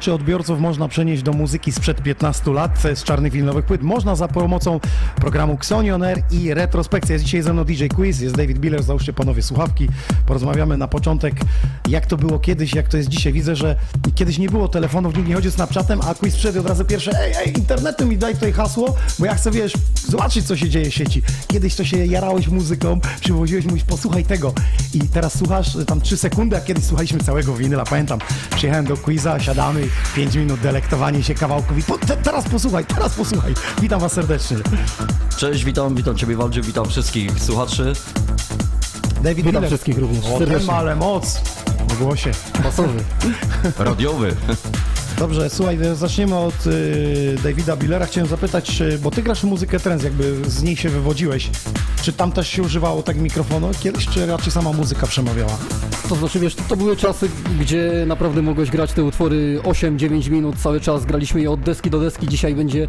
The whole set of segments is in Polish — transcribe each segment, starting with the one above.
Czy odbiorców można przenieść do muzyki sprzed 15 lat z czarnych winylowych płyt? Można za pomocą programu Xonion Air i Retrospekcja. Jest dzisiaj ze mną DJ Quiz, jest David Biller, załóżcie panowie słuchawki. Porozmawiamy na początek, jak to było kiedyś, jak to jest dzisiaj. Widzę, że kiedyś nie było telefonów, nikt nie chodził Snapchatem, a Quiz wszedł od razu pierwsze, ej, ej, internetu mi daj tutaj hasło, bo ja chcę, wiesz, zobaczyć, co się dzieje w sieci. Kiedyś to się jarałeś muzyką, przywoziłeś, mówisz, posłuchaj tego. I teraz słuchasz tam 3 sekundy, a kiedyś słuchaliśmy całego winyla. Pamiętam, przyjechałem do Quiza, siadamy, 5 minut delektowanie się kawałkowi. Po, te, teraz posłuchaj, teraz posłuchaj. Witam was serdecznie. Cześć, witam, witam Ciebie Waldziu, witam wszystkich słuchaczy. David Witam Miller. wszystkich również O, serdecznie. ale moc w głosie. Basowy. Radiowy. Dobrze, słuchaj, zaczniemy od y, Davida Billera. Chciałem zapytać, czy, bo ty grasz muzykę trance, jakby z niej się wywodziłeś. Czy tam też się używało tak mikrofonu kiedyś, czy raczej sama muzyka przemawiała? To znaczy, wiesz, to, były czasy, gdzie naprawdę mogłeś grać te utwory 8-9 minut cały czas. Graliśmy je od deski do deski. Dzisiaj będzie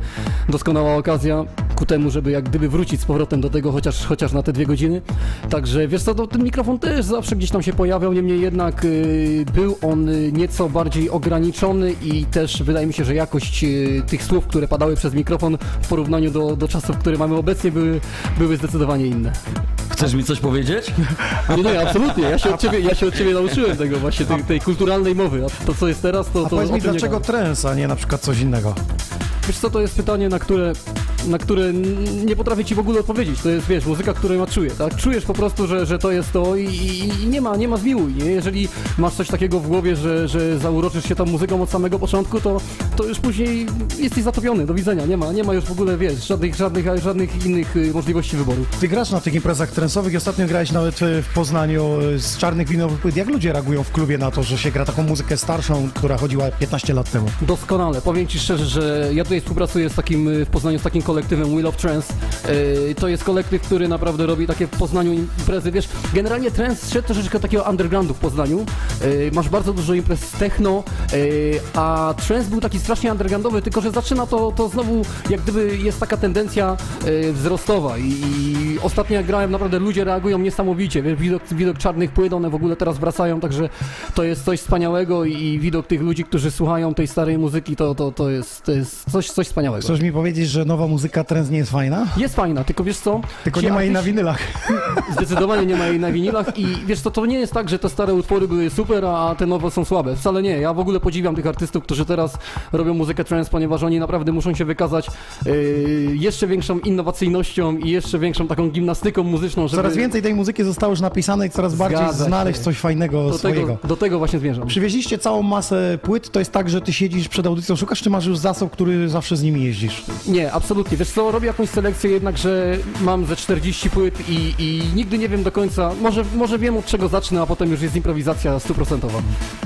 doskonała okazja ku temu, żeby jak gdyby wrócić z powrotem do tego, chociaż, chociaż na te dwie godziny. Także, wiesz co, to, ten mikrofon też zawsze gdzieś tam się pojawiał, niemniej jednak y, był on nieco bardziej ograniczony i też wydaje mi się, że jakość y, tych słów, które padały przez mikrofon w porównaniu do, do czasów, które mamy obecnie, były, były zdecydowanie inne. Chcesz mi coś powiedzieć? Nie, nie, absolutnie. Ja się od ciebie, ja się od ciebie nauczyłem tego właśnie, tej, tej kulturalnej mowy. A to, co jest teraz, to, A to powiedz mi, dlaczego trance, a nie na przykład coś innego? Wiesz co, to jest pytanie, na które, na które nie potrafię ci w ogóle odpowiedzieć. To jest, wiesz, muzyka, którą ja czuję, tak? Czujesz po prostu, że, że to jest to i, i, i nie ma, nie ma zmiłuj, nie? Jeżeli masz coś takiego w głowie, że, że zauroczysz się tą muzyką od samego początku, to, to już później jesteś zatopiony, do widzenia. Nie ma, nie ma już w ogóle, wiesz, żadnych, żadnych, żadnych innych y, możliwości wyboru. Ty grasz na tych imprezach trensowych i ostatnio grałeś nawet y, w Poznaniu y, z czarnych winowych płyt. Jak ludzie reagują w klubie na to, że się gra taką muzykę starszą, która chodziła 15 lat temu? Doskonale. Powiem Ci szczerze, że ja tutaj współpracuję z takim w Poznaniu z takim kolektywem Wheel of Trance. Yy, To jest kolektyw, który naprawdę robi takie w Poznaniu imprezy. Wiesz, generalnie trance szedł troszeczkę takiego undergroundu w Poznaniu. Yy, Masz bardzo dużo imprez z techno, yy, a trance był taki strasznie undergroundowy, tylko że zaczyna to, to znowu, jak gdyby jest taka tendencja wzrostowa i, i ostatnio jak grałem, naprawdę ludzie reagują niesamowicie. Wiesz, widok, widok czarnych płyt, one w ogóle teraz wracają, także to jest coś wspaniałego i widok tych ludzi, którzy słuchają tej starej muzyki, to, to, to, jest, to jest coś, coś wspaniałego. Chcesz mi powiedzieć, że nowa muzyka trance nie jest fajna? Jest fajna, tylko wiesz co? Tylko nie ma jej na winylach. Zdecydowanie nie ma jej na winilach i wiesz co, to nie jest tak, że te stare utwory były super, a te nowe są słabe. Wcale nie. Ja w ogóle podziwiam tych artystów, którzy teraz robią muzykę trance, ponieważ oni naprawdę muszą się wykazać yy, jeszcze większą innowacyjnością i jeszcze większą taką gimnastyką muzyczną, żeby Coraz więcej tej muzyki zostało już napisane i coraz bardziej Zgadza się. znaleźć coś fajnego do swojego. tego, do tego właśnie zmierzam. Przywieźliście całą masę płyt, to jest tak, że ty siedzisz przed audycją, szukasz, czy masz już zasób, który zawsze z nimi jeździsz? Nie, absolutnie absolutnie. Wiesz co, robię jakąś selekcję jednak, że mam ze 40 płyt i, i nigdy nie wiem do końca, może, może wiem od czego zacznę, a potem już jest improwizacja stuprocentowa.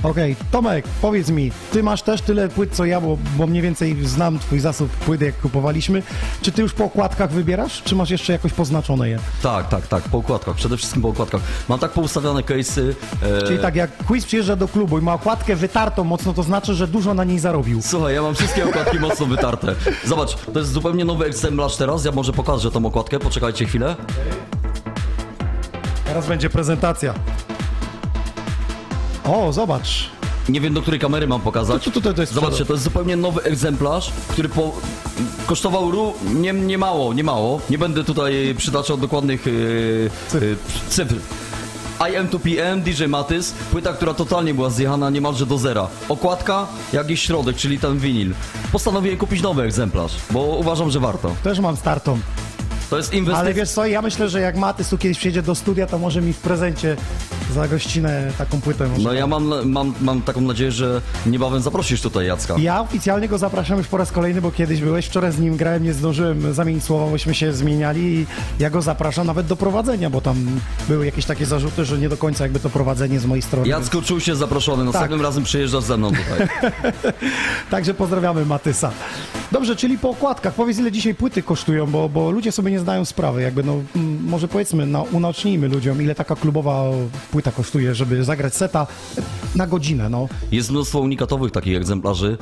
Okej, Tomek, powiedz mi, ty masz też tyle płyt co ja, bo, bo mniej więcej znam twój zasób płyt, jak kupowaliśmy. Czy ty już po okładkach wybierasz, czy masz jeszcze jakoś poznaczone je? Tak, tak, tak, po układkach, przede wszystkim po układkach. Mam tak poustawione case'y. e, Czyli tak jak quiz przyjeżdża do klubu i ma okładkę wytartą mocno, to znaczy, że dużo na niej zarobił. Słuchaj, ja mam wszystkie okładki mocno wytarte. Zobacz, to jest zupełnie nowy egzemplarz teraz. Ja może pokażę tą okładkę, poczekajcie chwilę. Teraz będzie prezentacja. O, zobacz. Nie wiem, do której kamery mam pokazać. Tu, tu, tu, to jest Zobaczcie, to jest zupełnie nowy egzemplarz, który po... kosztował ru... nie, nie mało, nie mało. Nie będę tutaj przytaczał dokładnych yy, Cyfr. Yy, cyfr. IM2PM, DJ Matys, płyta, która totalnie była zjechana niemalże do zera. Okładka, jakiś środek, czyli ten winil. Postanowiłem kupić nowy egzemplarz, bo uważam, że warto. Też mam startą. To jest inwestycja. Ale wiesz co, ja myślę, że jak Matys tu kiedyś przyjedzie do studia, to może mi w prezencie za gościnę taką płytę może. No ja mam, mam, mam taką nadzieję, że niebawem zaprosisz tutaj Jacka. Ja oficjalnie go zapraszam już po raz kolejny, bo kiedyś byłeś, wczoraj z nim grałem, nie zdążyłem zamienić słowa, bośmy się zmieniali i ja go zapraszam nawet do prowadzenia, bo tam były jakieś takie zarzuty, że nie do końca jakby to prowadzenie z mojej strony. Jacku czuł się zaproszony, następnym Tak. razem przyjeżdżasz ze mną tutaj. Także pozdrawiamy Matysa. Dobrze, czyli po okładkach, powiedz ile dzisiaj płyty kosztują, bo, bo ludzie sobie nie zdają sprawy, jakby no, może powiedzmy, no, unacznijmy ludziom, ile taka klubowa płyta kosztuje, żeby zagrać seta na godzinę, no. Jest mnóstwo unikatowych takich egzemplarzy.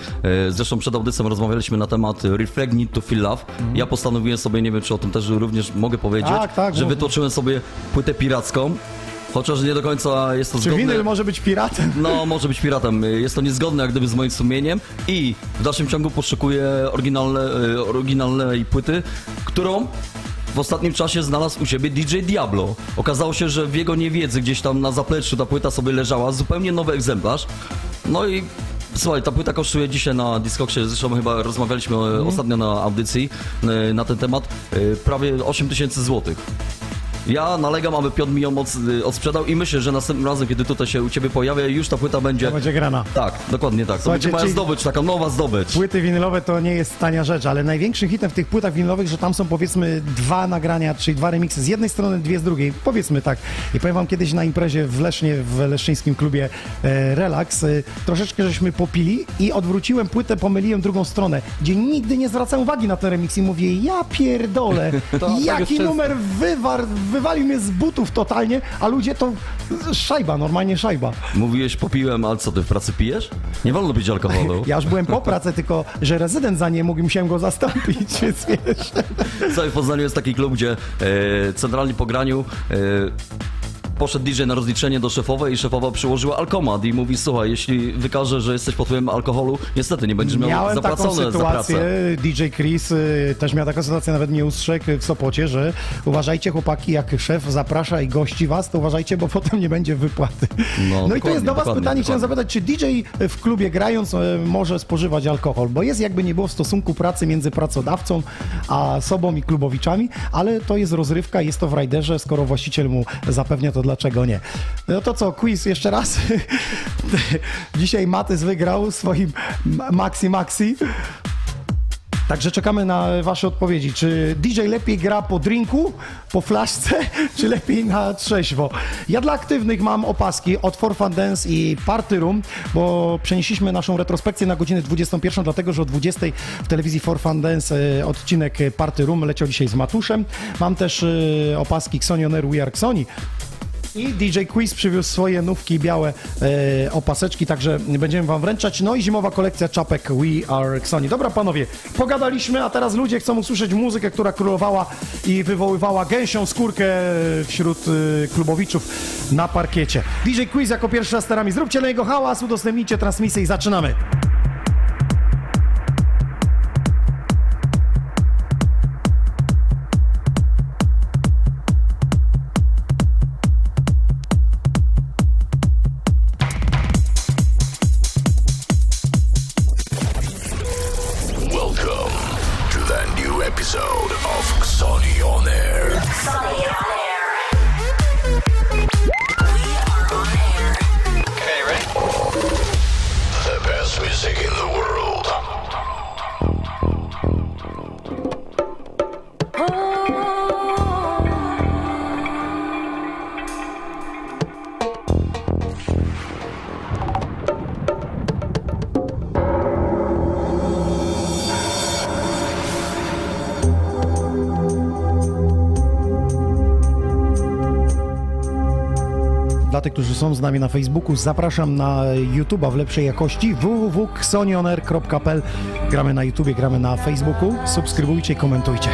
E, Zresztą przed audycją rozmawialiśmy na temat Reflect Need to Feel Love. Ja postanowiłem sobie, nie wiem czy o tym też również mogę powiedzieć, Mhm. Tak, tak, że mów. wytoczyłem sobie płytę piracką. Chociaż nie do końca jest to Czy zgodne. winyl może być piratem? No, może być piratem. Jest to niezgodne jak gdyby z moim sumieniem i w dalszym ciągu poszukuję oryginalne, e, oryginalnej płyty, którą w ostatnim czasie znalazł u siebie DJ Diablo. Okazało się, że w jego niewiedzy gdzieś tam na zapleczu ta płyta sobie leżała, zupełnie nowy egzemplarz. No i słuchaj, ta płyta kosztuje dzisiaj na Discogsie, zresztą chyba rozmawialiśmy e, ostatnio na audycji e, na ten temat, prawie 8 tysięcy złotych. Ja nalegam, aby Piotr mi ją od, odsprzedał i myślę, że następnym razem, kiedy tutaj się u Ciebie pojawia, już ta płyta będzie... To będzie grana. Tak, dokładnie tak. To Słuchajcie, będzie moja zdobycz, taka nowa zdobycz. Płyty winylowe to nie jest tania rzecz, ale największym hitem w tych płytach winylowych, że tam są powiedzmy dwa nagrania, czyli dwa remiksy z jednej strony, dwie z drugiej. Powiedzmy tak. I powiem wam kiedyś na imprezie w Lesznie, w leszczyńskim klubie e, Relax, e, troszeczkę żeśmy popili i odwróciłem płytę, pomyliłem drugą stronę, gdzie nigdy nie zwracałem uwagi na ten remix i mówię, ja pierdolę, jest jaki numer wywar, wywalił mnie z butów totalnie, a ludzie to szajba, normalnie szajba. Mówiłeś, popiłem, ale co, ty w pracy pijesz? Nie wolno pić alkoholu. Ja już byłem po pracy, tylko że rezydent za nie mógł musiałem go zastąpić, więc wiesz. Słuchaj, w Poznaniu jest taki klub, gdzie e, centralnie po graniu e, poszedł DJ na rozliczenie do szefowej i szefowa przyłożyła alkomat i mówi, słuchaj, jeśli wykażę, że jesteś pod wpływem alkoholu, niestety nie będziesz miał Miałem taką zapłacone za sytuację, pracę. DJ Chris y, też miał taką sytuację, nawet mnie ustrzegł w Sopocie, że uważajcie chłopaki, jak szef zaprasza i gości was, to uważajcie, bo potem nie będzie wypłaty. No, No, i to jest do was dokładnie, pytanie, chciałem dokładnie. zapytać, czy DJ w klubie grając e, może spożywać alkohol? Bo jest jakby nie było w stosunku pracy między pracodawcą a sobą i klubowiczami, ale to jest rozrywka, jest to w rajderze, skoro właściciel mu zapewnia, to dlaczego nie? No to co, quiz jeszcze raz. Dzisiaj Matys wygrał swoim Ma- Maxi Maxi. Także czekamy na Wasze odpowiedzi. Czy DJ lepiej gra po drinku, po flaszce, czy lepiej na trzeźwo? Ja dla aktywnych mam opaski od For Fun Dance i Party Room, bo przenieśliśmy naszą retrospekcję na godzinę 21, dlatego że o 20 w telewizji For Fun Dance e, odcinek Party Room leciał dzisiaj z Matuszem. Mam też e, opaski Xonioner We Are. I DJ Quiz przywiózł swoje nówki białe e, opaseczki, także będziemy wam wręczać. No i zimowa kolekcja czapek We Are Xoni. Dobra panowie, pogadaliśmy, a teraz ludzie chcą usłyszeć muzykę, która królowała i wywoływała gęsią skórkę wśród e, klubowiczów na parkiecie. DJ Quiz jako pierwszy raz sterami. Zróbcie na jego hałas, udostępnijcie transmisję i zaczynamy. są z nami na Facebooku. Zapraszam na YouTube'a w lepszej jakości www.xonioner.pl Gramy na YouTube, gramy na Facebooku. Subskrybujcie, komentujcie.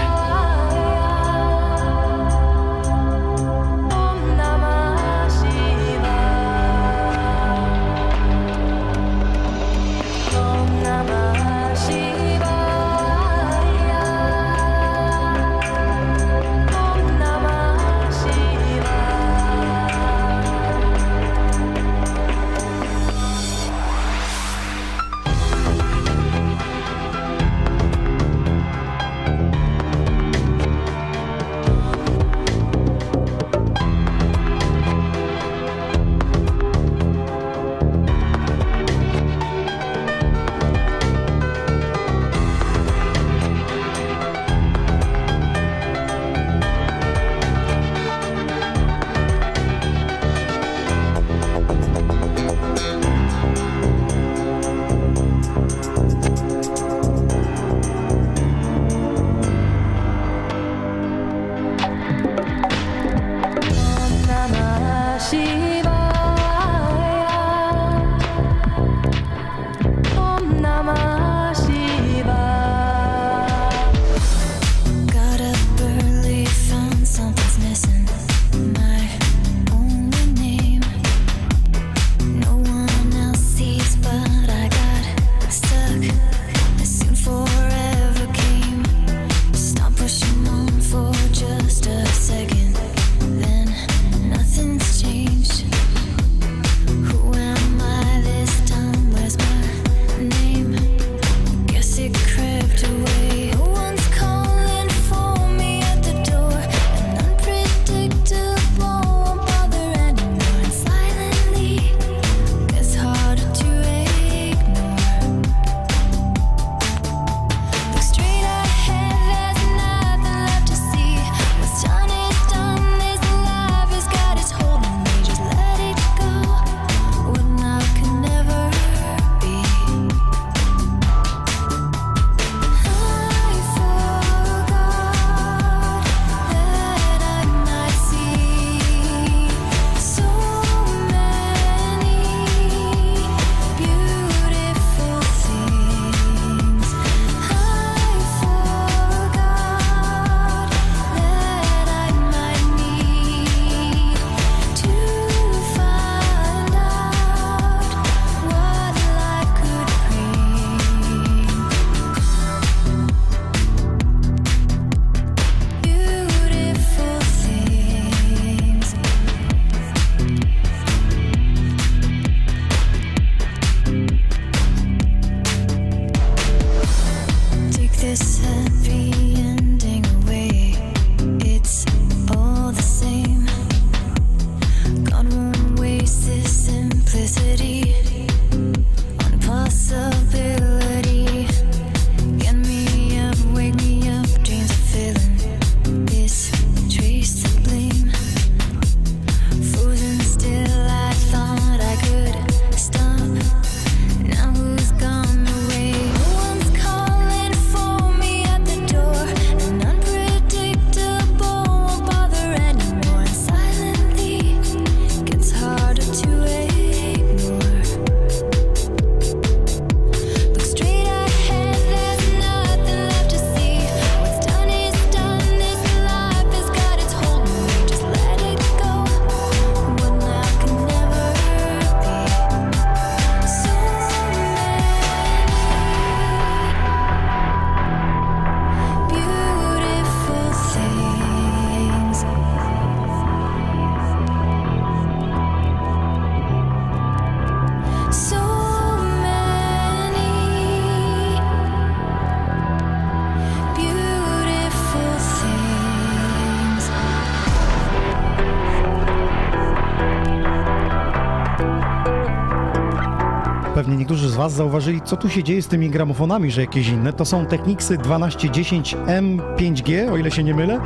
z Was zauważyli, co tu się dzieje z tymi gramofonami, że jakieś inne, to są Technicsy 1210 M5G, o ile się nie mylę.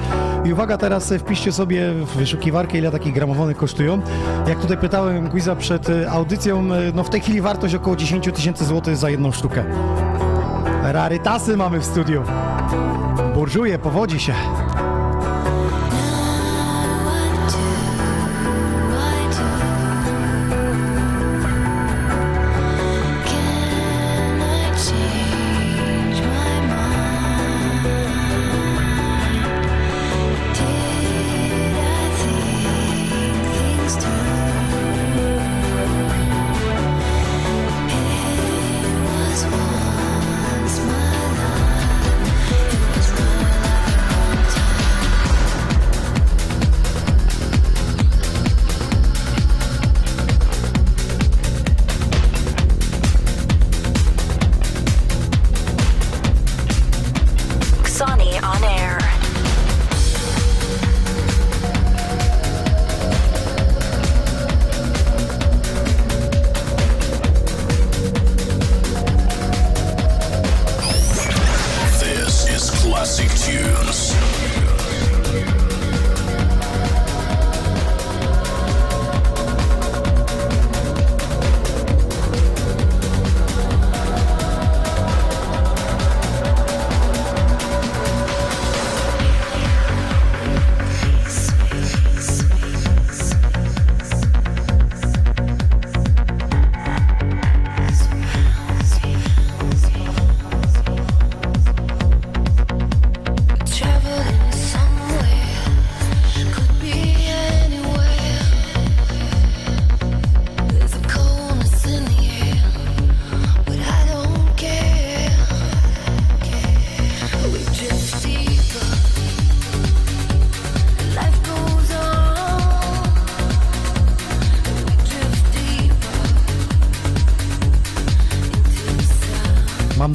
I uwaga, teraz wpiszcie sobie w wyszukiwarkę, ile takie gramofony kosztują. Jak tutaj pytałem Quiza przed y, audycją, y, no w tej chwili wartość około 10 tysięcy złotych za jedną sztukę. Rarytasy mamy w studiu. Burżuje, powodzi się.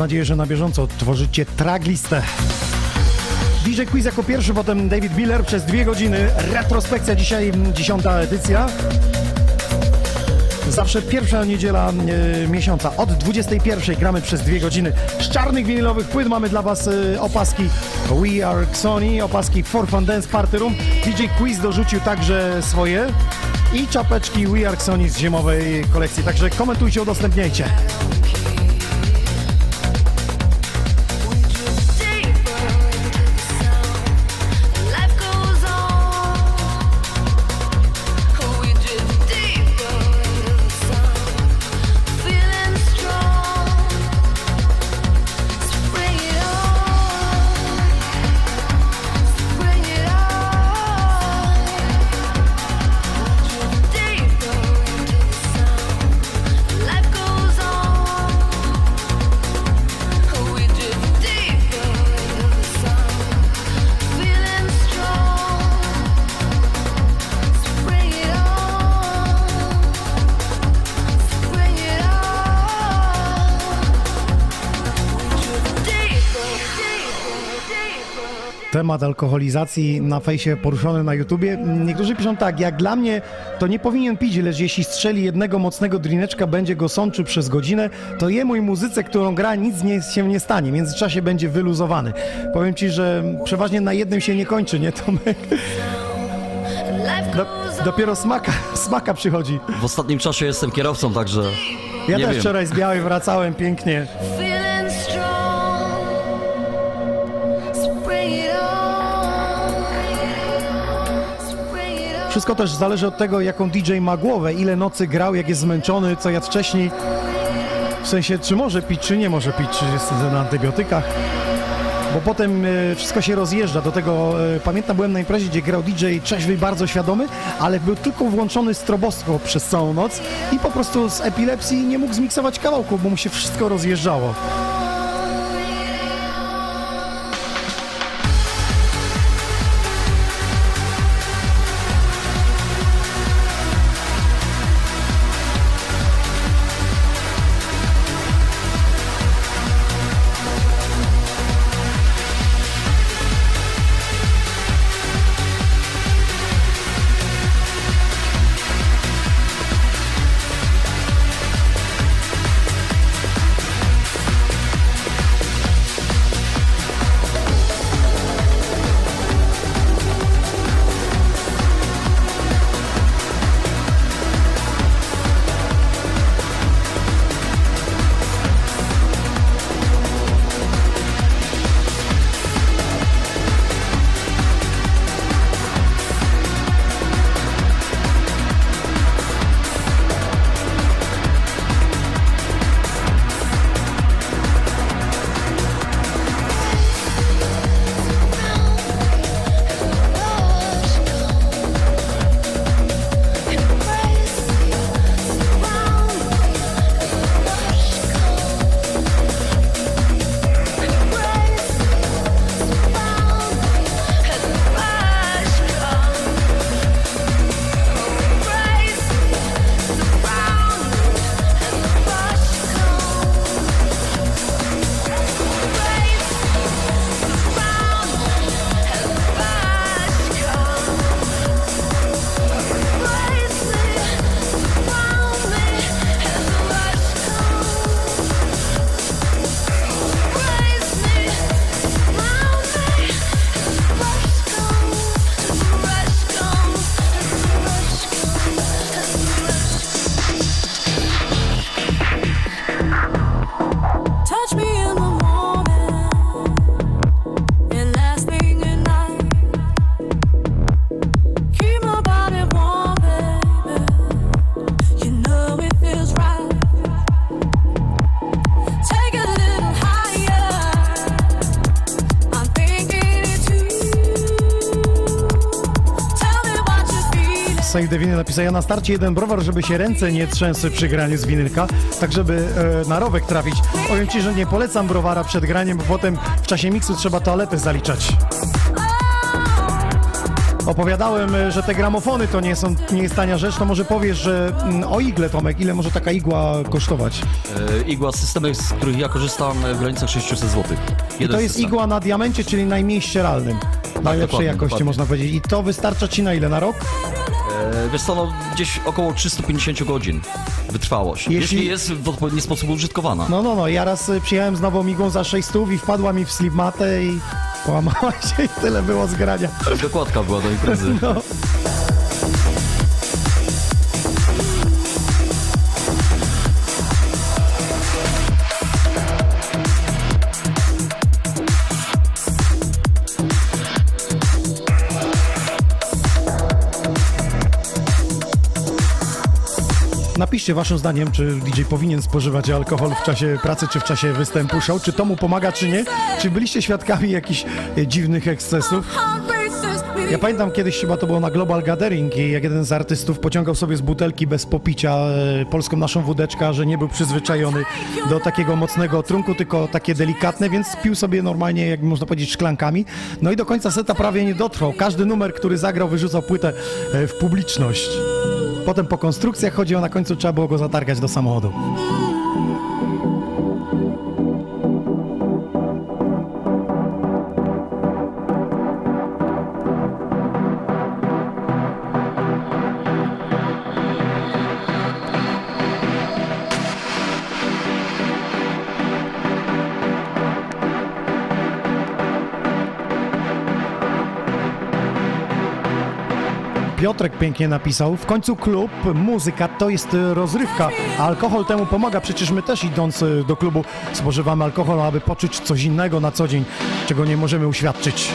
Nadzieję, że na bieżąco tworzycie tracklistę. DJ Quiz jako pierwszy, potem David Miller przez dwie godziny. Retrospekcja dzisiaj, dziesiąta edycja. Zawsze pierwsza niedziela e, miesiąca. Od 21 gramy przez dwie godziny. Z czarnych winylowych płyt mamy dla Was e, opaski We Are Sony, opaski For Fun Dance Party Room. DJ Quiz dorzucił także swoje i czapeczki We Are Sony z zimowej kolekcji. Także komentujcie, udostępniajcie. Temat alkoholizacji na fejsie poruszony na YouTubie. Niektórzy piszą tak, jak dla mnie to nie powinien pić, lecz jeśli strzeli jednego mocnego drineczka, będzie go sączył przez godzinę, to jemu i muzyce, którą gra, nic nie, się nie stanie. W międzyczasie będzie wyluzowany. Powiem Ci, że przeważnie na jednym się nie kończy, nie Tomek? Do, dopiero smaka, smaka przychodzi. W ostatnim czasie jestem kierowcą, także Ja Nie też wiem. wczoraj z Białej wracałem pięknie. Wszystko też zależy od tego, jaką DJ ma głowę, ile nocy grał, jak jest zmęczony, co jadł wcześniej. W sensie, czy może pić, czy nie może pić, czy jest na antybiotykach. Bo potem e, wszystko się rozjeżdża. Do tego e, pamiętam, byłem na imprezie, gdzie grał DJ trzeźwy bardzo świadomy, ale był tylko włączony stroboskop przez całą noc i po prostu z epilepsji nie mógł zmiksować kawałków, bo mu się wszystko rozjeżdżało. The Vinyl napisał, ja na starcie jeden browar, żeby się ręce nie trzęsły przy graniu z winylka, tak żeby e, na rowek trafić. Powiem Ci, że nie polecam browara przed graniem, bo potem w czasie miksu trzeba toaletę zaliczać. opowiadałem, e, że te gramofony to nie, są, nie jest tania rzecz, to może powiesz, że mm, o igle, Tomek, ile może taka igła kosztować? E, igła z systemem, z których ja korzystam e, w granicach 600 zł. I to jest igła na diamencie, czyli najmniej ścieralnym. Najlepszej dokładnie, jakości dokładnie. można powiedzieć. I to wystarcza ci na ile? Na rok? Wiesz co, no, gdzieś około 350 godzin wytrwałość. Jeśli- Jeśli, jest w odpowiedni sposób użytkowana. No, no, no. Ja raz y, przyjechałem z nową igłą za 600 i wpadła mi w slipmatę i połamała się i tyle było z grania. Dokładka była do imprezy. No. Napiszcie waszym zdaniem, czy DJ powinien spożywać alkohol w czasie pracy, czy w czasie występu show, czy to mu pomaga, czy nie. Czy byliście świadkami jakichś e, dziwnych ekscesów? Ja pamiętam kiedyś chyba to było na Global Gathering i jak jeden z artystów pociągał sobie z butelki bez popicia e, polską naszą wódeczkę, że nie był przyzwyczajony do takiego mocnego trunku, tylko takie delikatne, więc pił sobie normalnie, jak można powiedzieć, szklankami. No i do końca seta prawie nie dotrwał. Każdy numer, który zagrał, wyrzucał płytę e, w publiczność. Potem po konstrukcjach chodziło, na końcu trzeba było go zatargać do samochodu. Piotrek pięknie napisał. W końcu klub, muzyka to jest rozrywka, a alkohol temu pomaga. Przecież my też idąc y, do klubu spożywamy alkohol, aby poczuć coś innego na co dzień, czego nie możemy uświadczyć.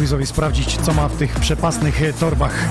Quizowi sprawdzić, co ma w tych przepasnych torbach.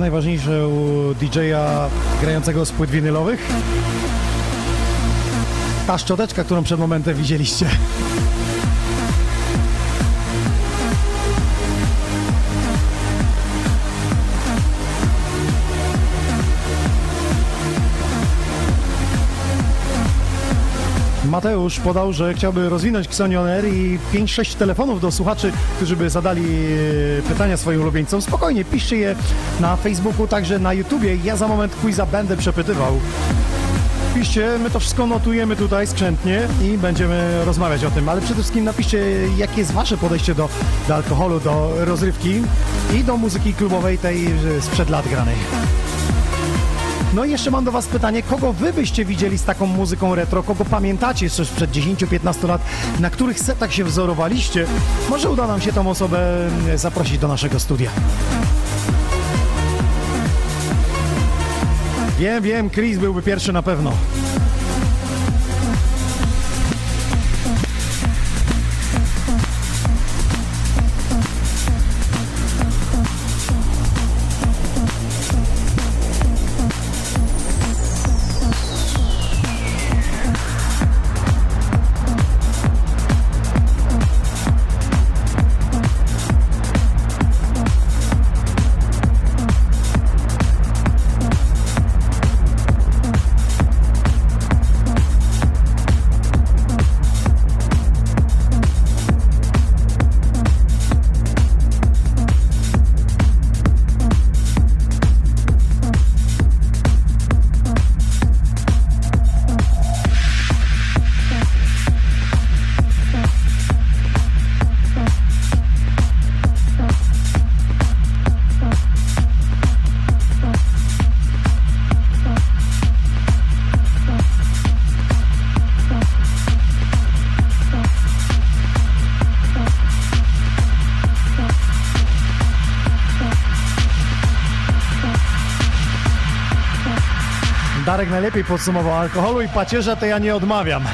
Jest najważniejsze u DJ-a grającego z płyt winylowych? Ta szczoteczka, którą przed momentem widzieliście. Mateusz podał, że chciałby rozwinąć Xonion i 5-6 telefonów do słuchaczy, którzy by zadali e, pytania swoim ulubieńcom. Spokojnie, piszcie je na Facebooku, także na YouTubie. Ja za moment quiza będę przepytywał. Piszcie, my to wszystko notujemy tutaj skrzętnie i będziemy rozmawiać o tym, ale przede wszystkim napiszcie, jakie jest wasze podejście do, do alkoholu, do rozrywki i do muzyki klubowej tej e, sprzed lat granej. No i jeszcze mam do Was pytanie, kogo Wy byście widzieli z taką muzyką retro? Kogo pamiętacie jeszcze sprzed 10-15 lat? Na których setach się wzorowaliście? Może uda nam się tą osobę mm, zaprosić do naszego studia. Wiem, wiem, Chris byłby pierwszy na pewno. Darek najlepiej podsumował alkoholu i pacierza to ja nie odmawiam.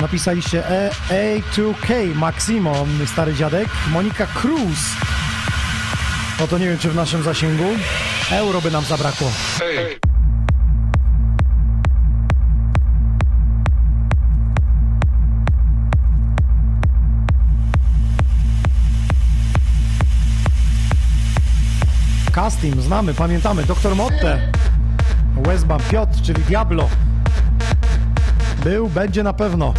Napisaliście e A2K Maximo, stary dziadek, Monika Cruz. No to nie wiem, czy w naszym zasięgu. Euro by nam zabrakło. Casting, znamy, pamiętamy. Doktor Motte, Westbam Piotr, czyli Diablo. Był, będzie na pewno.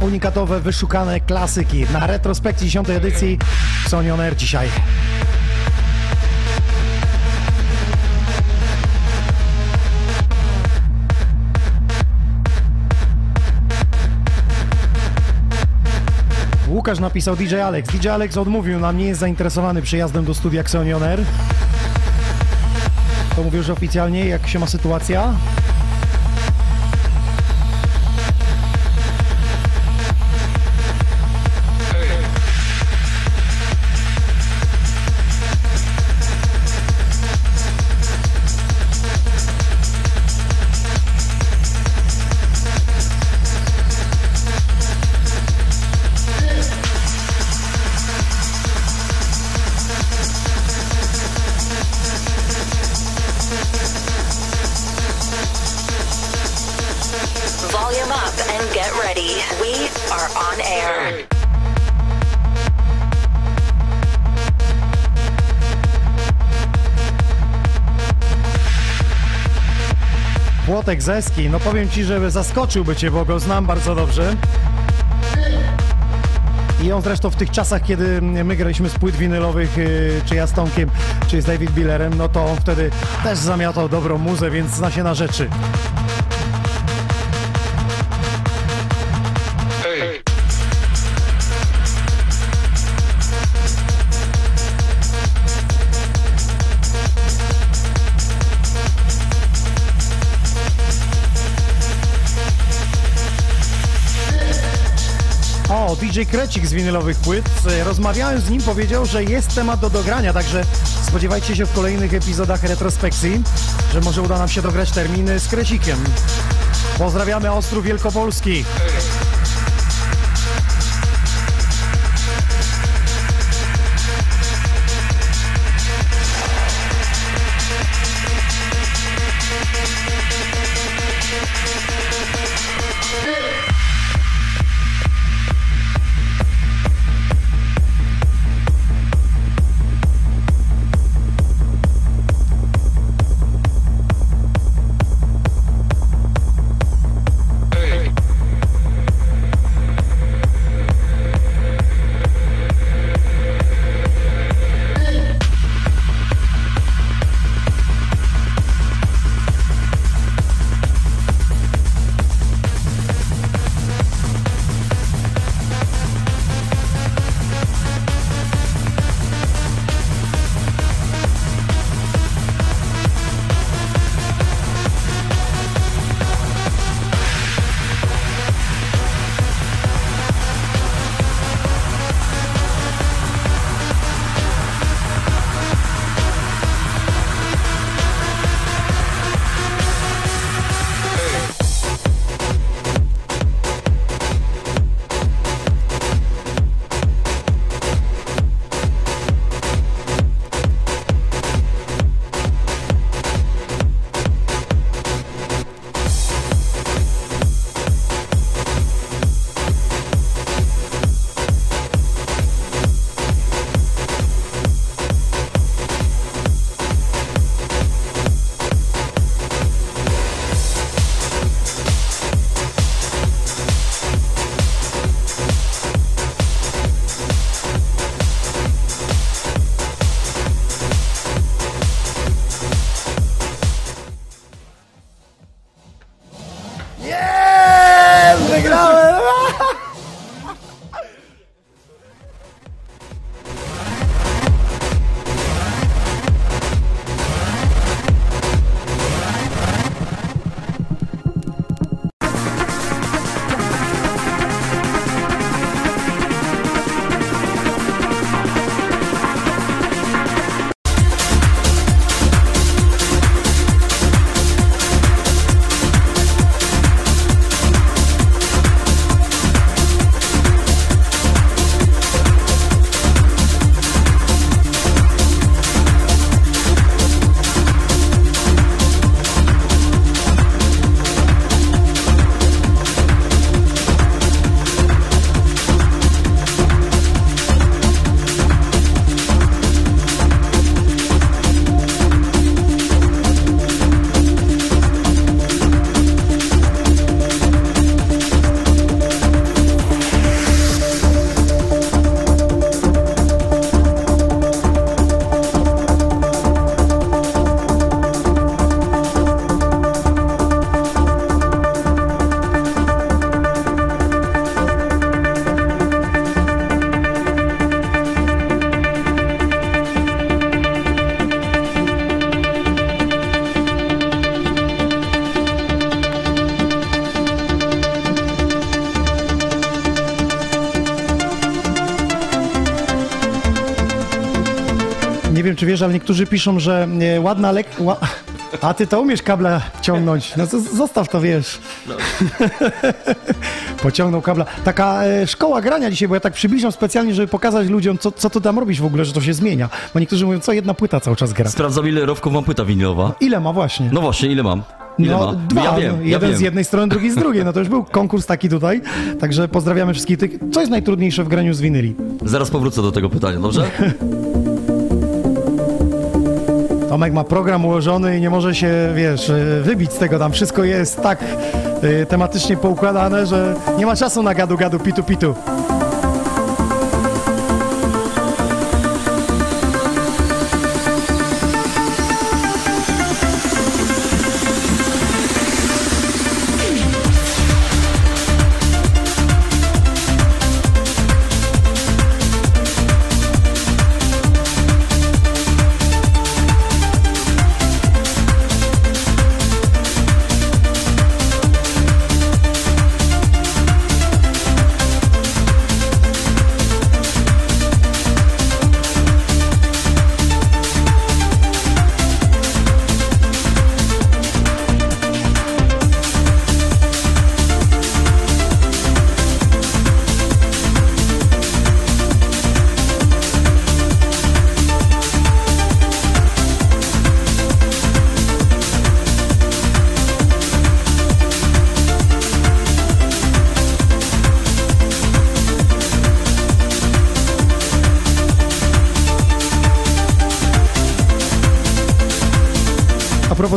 Unikatowe, wyszukane klasyki na retrospekcji 10 edycji Sony On Air dzisiaj. Łukasz napisał DJ Alex. DJ Alex odmówił nam, nie jest zainteresowany przyjazdem do studia Xonion Air. To mówił, że oficjalnie, jak się ma sytuacja? Płotek Zeski, no powiem Ci, że zaskoczyłby Cię, bo go znam bardzo dobrze. I on zresztą w tych czasach, kiedy my graliśmy z płyt winylowych, yy, czy ja z Tomkiem, czy z David Billerem, no to on wtedy też zamiatał dobrą muzę, więc zna się na rzeczy. Krecik z winylowych płyt. E, Rozmawiałem z nim, powiedział, że jest temat do dogrania, także spodziewajcie się w kolejnych epizodach retrospekcji, że może uda nam się dograć terminy z Krecikiem. Pozdrawiamy Ostrów Wielkopolski. Ale niektórzy piszą, że e, ładna lek... A ty to umiesz kabla ciągnąć. No zostaw to, wiesz. Pociągnął kabla. Taka e, szkoła grania dzisiaj, bo ja tak przybliżam specjalnie, żeby pokazać ludziom, co, co ty tam robisz w ogóle, że to się zmienia. Bo niektórzy mówią, co jedna płyta cały czas gra. Sprawdzam, ile rowków mam płyta winylowa. Ile ma właśnie? No właśnie, ile mam? Ile no, ma? dwa, ja wiem, no, ja jeden wiem. z jednej strony, drugi z drugiej. No to już był konkurs taki tutaj. Także pozdrawiamy wszystkich tych. Co jest najtrudniejsze w graniu z winyli? Zaraz powrócę do tego pytania, dobrze? Tomek ma program ułożony i nie może się, wiesz, y, wybić z tego. Tam wszystko jest tak y, tematycznie poukładane, że nie ma czasu na gadu, gadu,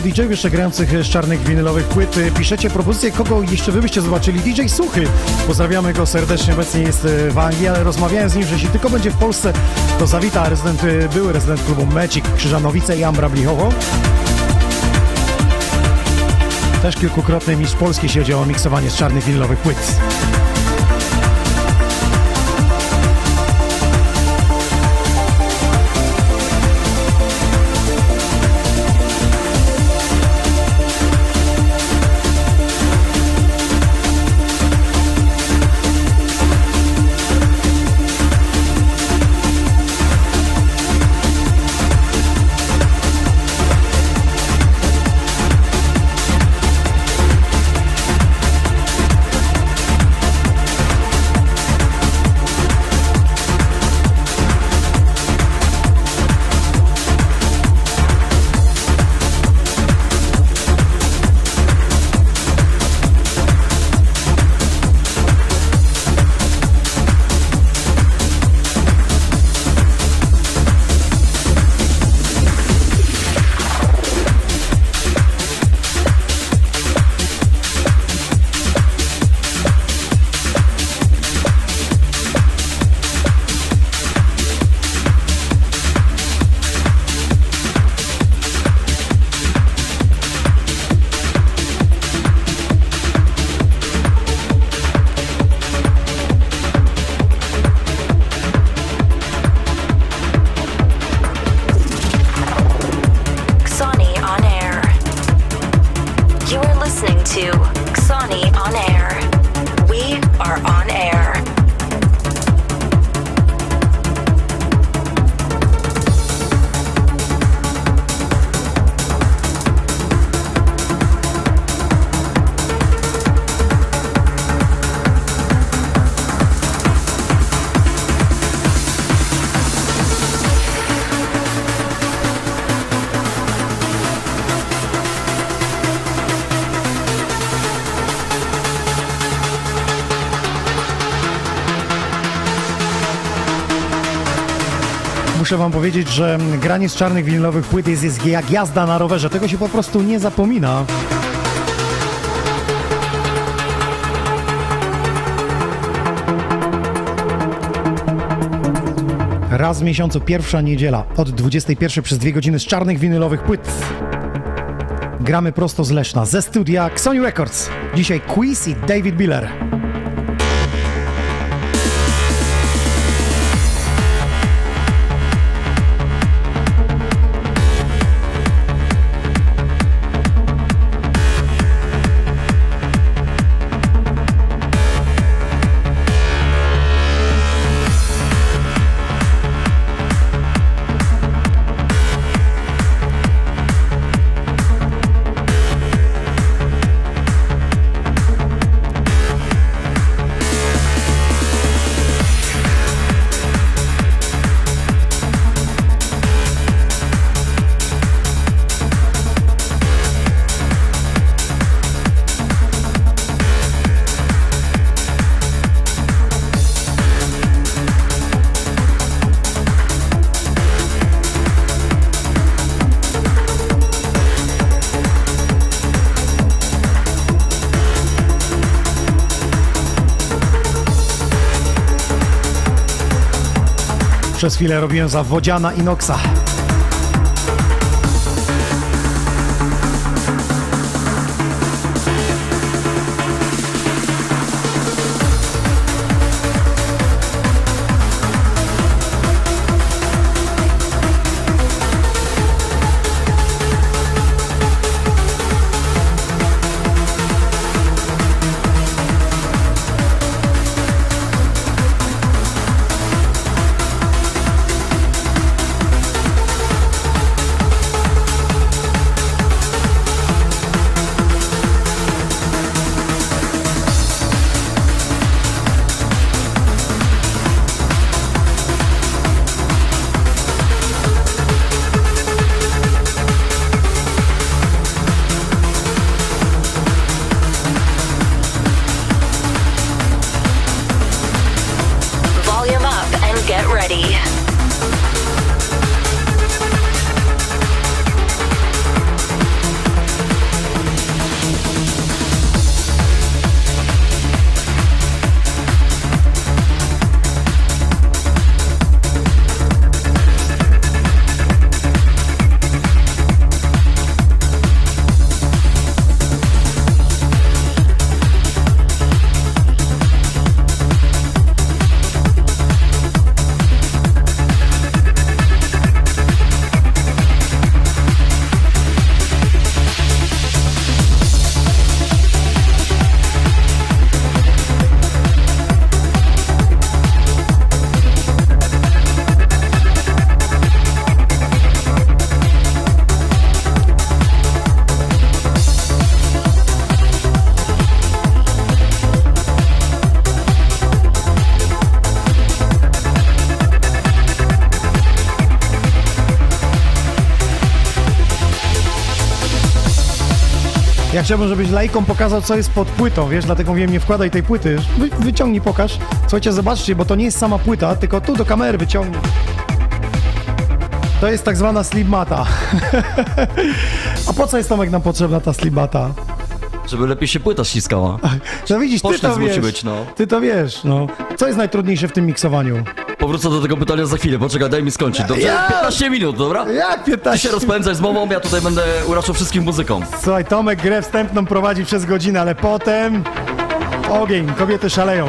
DJ-ów jeszcze grających z czarnych winylowych płyt, y, piszecie propozycje, kogo jeszcze wy byście zobaczyli. DJ Suchy, pozdrawiamy go serdecznie, obecnie jest y, w Anglii, ale rozmawiałem z nim, że jeśli tylko będzie w Polsce, to zawita rezydent, y, były rezydent klubu Mecik, Krzyżanowice i Ambra Blichowo. Też kilkukrotny mistrz Polski, chodzi o miksowanie z czarnych winylowych płyt. Powiedzieć, że granie z czarnych winylowych płyt jest, jest jak jazda na rowerze. Tego się po prostu nie zapomina. Raz w miesiącu, pierwsza niedziela, od 21 przez dwie godziny z czarnych winylowych płyt. Gramy prosto z Leszna, ze studia Xoni Records. Dzisiaj Quiz i David Biller. Chwilę robiłem za Wodziana Inoxa. Chciałbym, żebyś laikom pokazał, co jest pod płytą, wiesz, dlatego mówiłem, nie wkładaj tej płyty. Wy, wyciągnij, pokaż. Słuchajcie, zobaczcie, bo to nie jest sama płyta, tylko tu do kamery wyciągnij. To jest tak zwana slipmata. A po co jest Tomek nam potrzebna ta slipmata? Żeby lepiej się płyta ściskała. No widzisz, ty to wiesz. być, no. Ty to wiesz, no. Co jest najtrudniejsze w tym miksowaniu? Powrócę do tego pytania za chwilę, poczekaj, daj mi skończyć. Dobrze? Ja- 15 minut, dobra? Jak Ty 15? się rozpędzaj z mową, ja tutaj będę uraczał wszystkim muzyką. Słuchaj, Tomek grę wstępną prowadzi przez godzinę, ale potem... Ogień, kobiety szaleją.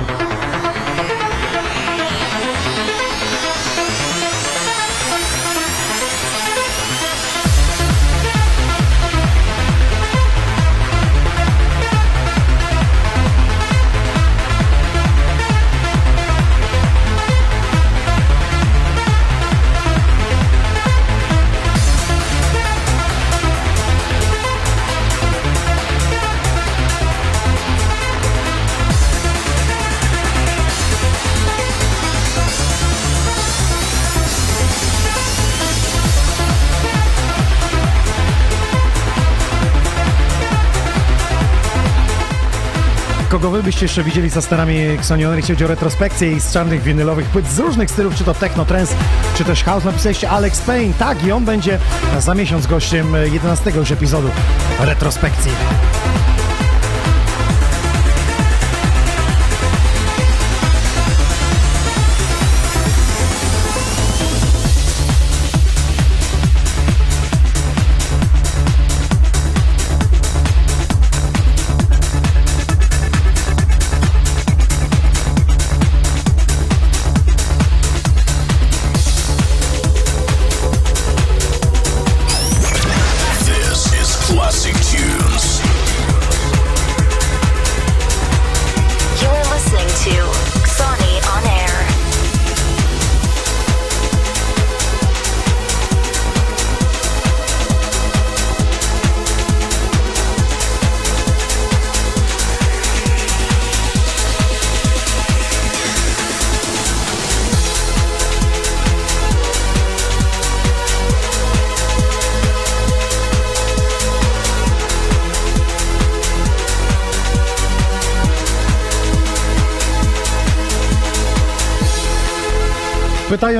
Wy byście jeszcze widzieli za starami Xonion, jeśli chodzi o retrospekcję i z czarnych winylowych płyt z różnych stylów, czy to techno, trance, czy też house, napisaliście Alex Payne. Tak, i on będzie za miesiąc gościem 11 już epizodu retrospekcji.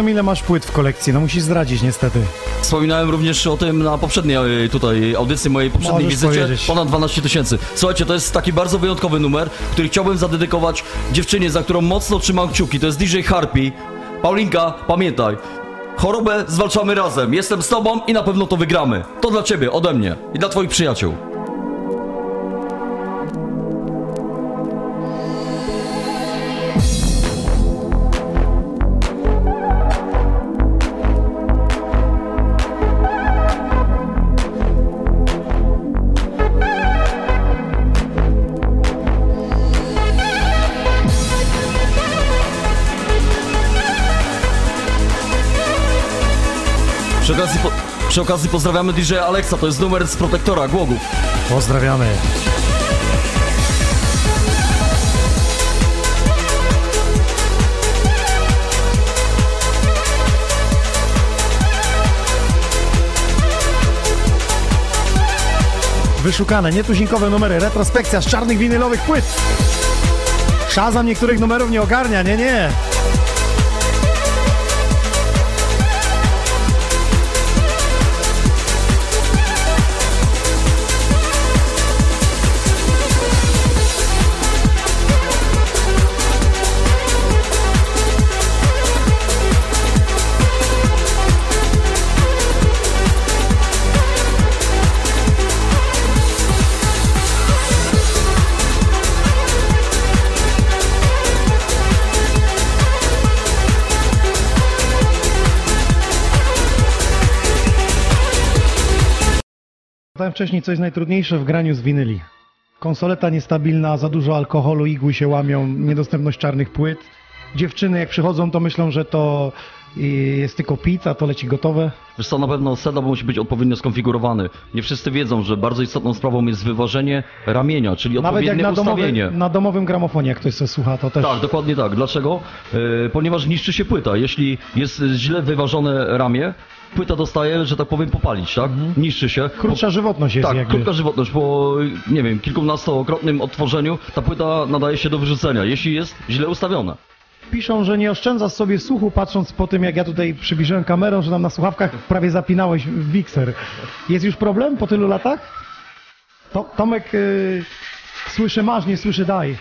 Ile masz płyt w kolekcji. No musisz zdradzić, niestety. Wspominałem również o tym na poprzedniej e, tutaj audycji mojej poprzedniej Możesz wizycie. powiedzieć. Ponad 12 tysięcy. Słuchajcie, to jest taki bardzo wyjątkowy numer, który chciałbym zadedykować dziewczynie, za którą mocno trzymam kciuki. To jest DJ Harpy. Paulinka, pamiętaj, chorobę zwalczamy razem. Jestem z tobą i na pewno to wygramy. To dla ciebie, ode mnie i dla twoich przyjaciół. Przy okazji pozdrawiamy DJ Alexa, to jest numer z protektora Głogów. Pozdrawiamy. Wyszukane, nietuzinkowe numery, retrospekcja z czarnych winylowych płyt. Szazam niektórych numerów nie ogarnia, nie, nie. Powiedziałem wcześniej, co jest najtrudniejsze w graniu z winyli. Konsoleta niestabilna, za dużo alkoholu, igły się łamią, niedostępność czarnych płyt. Dziewczyny jak przychodzą, to myślą, że to jest tylko pizza, to leci gotowe. Wiesz co, na pewno setup musi być odpowiednio skonfigurowany. Nie wszyscy wiedzą, że bardzo istotną sprawą jest wyważenie ramienia, czyli Nawet jak odpowiednie na, ustawienie. domowym, na domowym gramofonie, jak ktoś sobie słucha, to też... Tak, dokładnie tak. Dlaczego? E, ponieważ niszczy się płyta. Jeśli jest źle wyważone ramię, płyta dostaje, że tak powiem, popalić, tak? Niszczy się. Krótsza żywotność jest tak, jakby. krótka żywotność. Po, nie wiem, kilkunastokrotnym odtworzeniu ta płyta nadaje się do wyrzucenia, jeśli jest źle ustawiona. Piszą, że nie oszczędzasz sobie słuchu, patrząc po tym, jak ja tutaj przybliżyłem kamerą, że tam na słuchawkach prawie zapinałeś mikser. Jest już problem po tylu latach? To, Tomek y, słyszy masz, nie słyszy daj.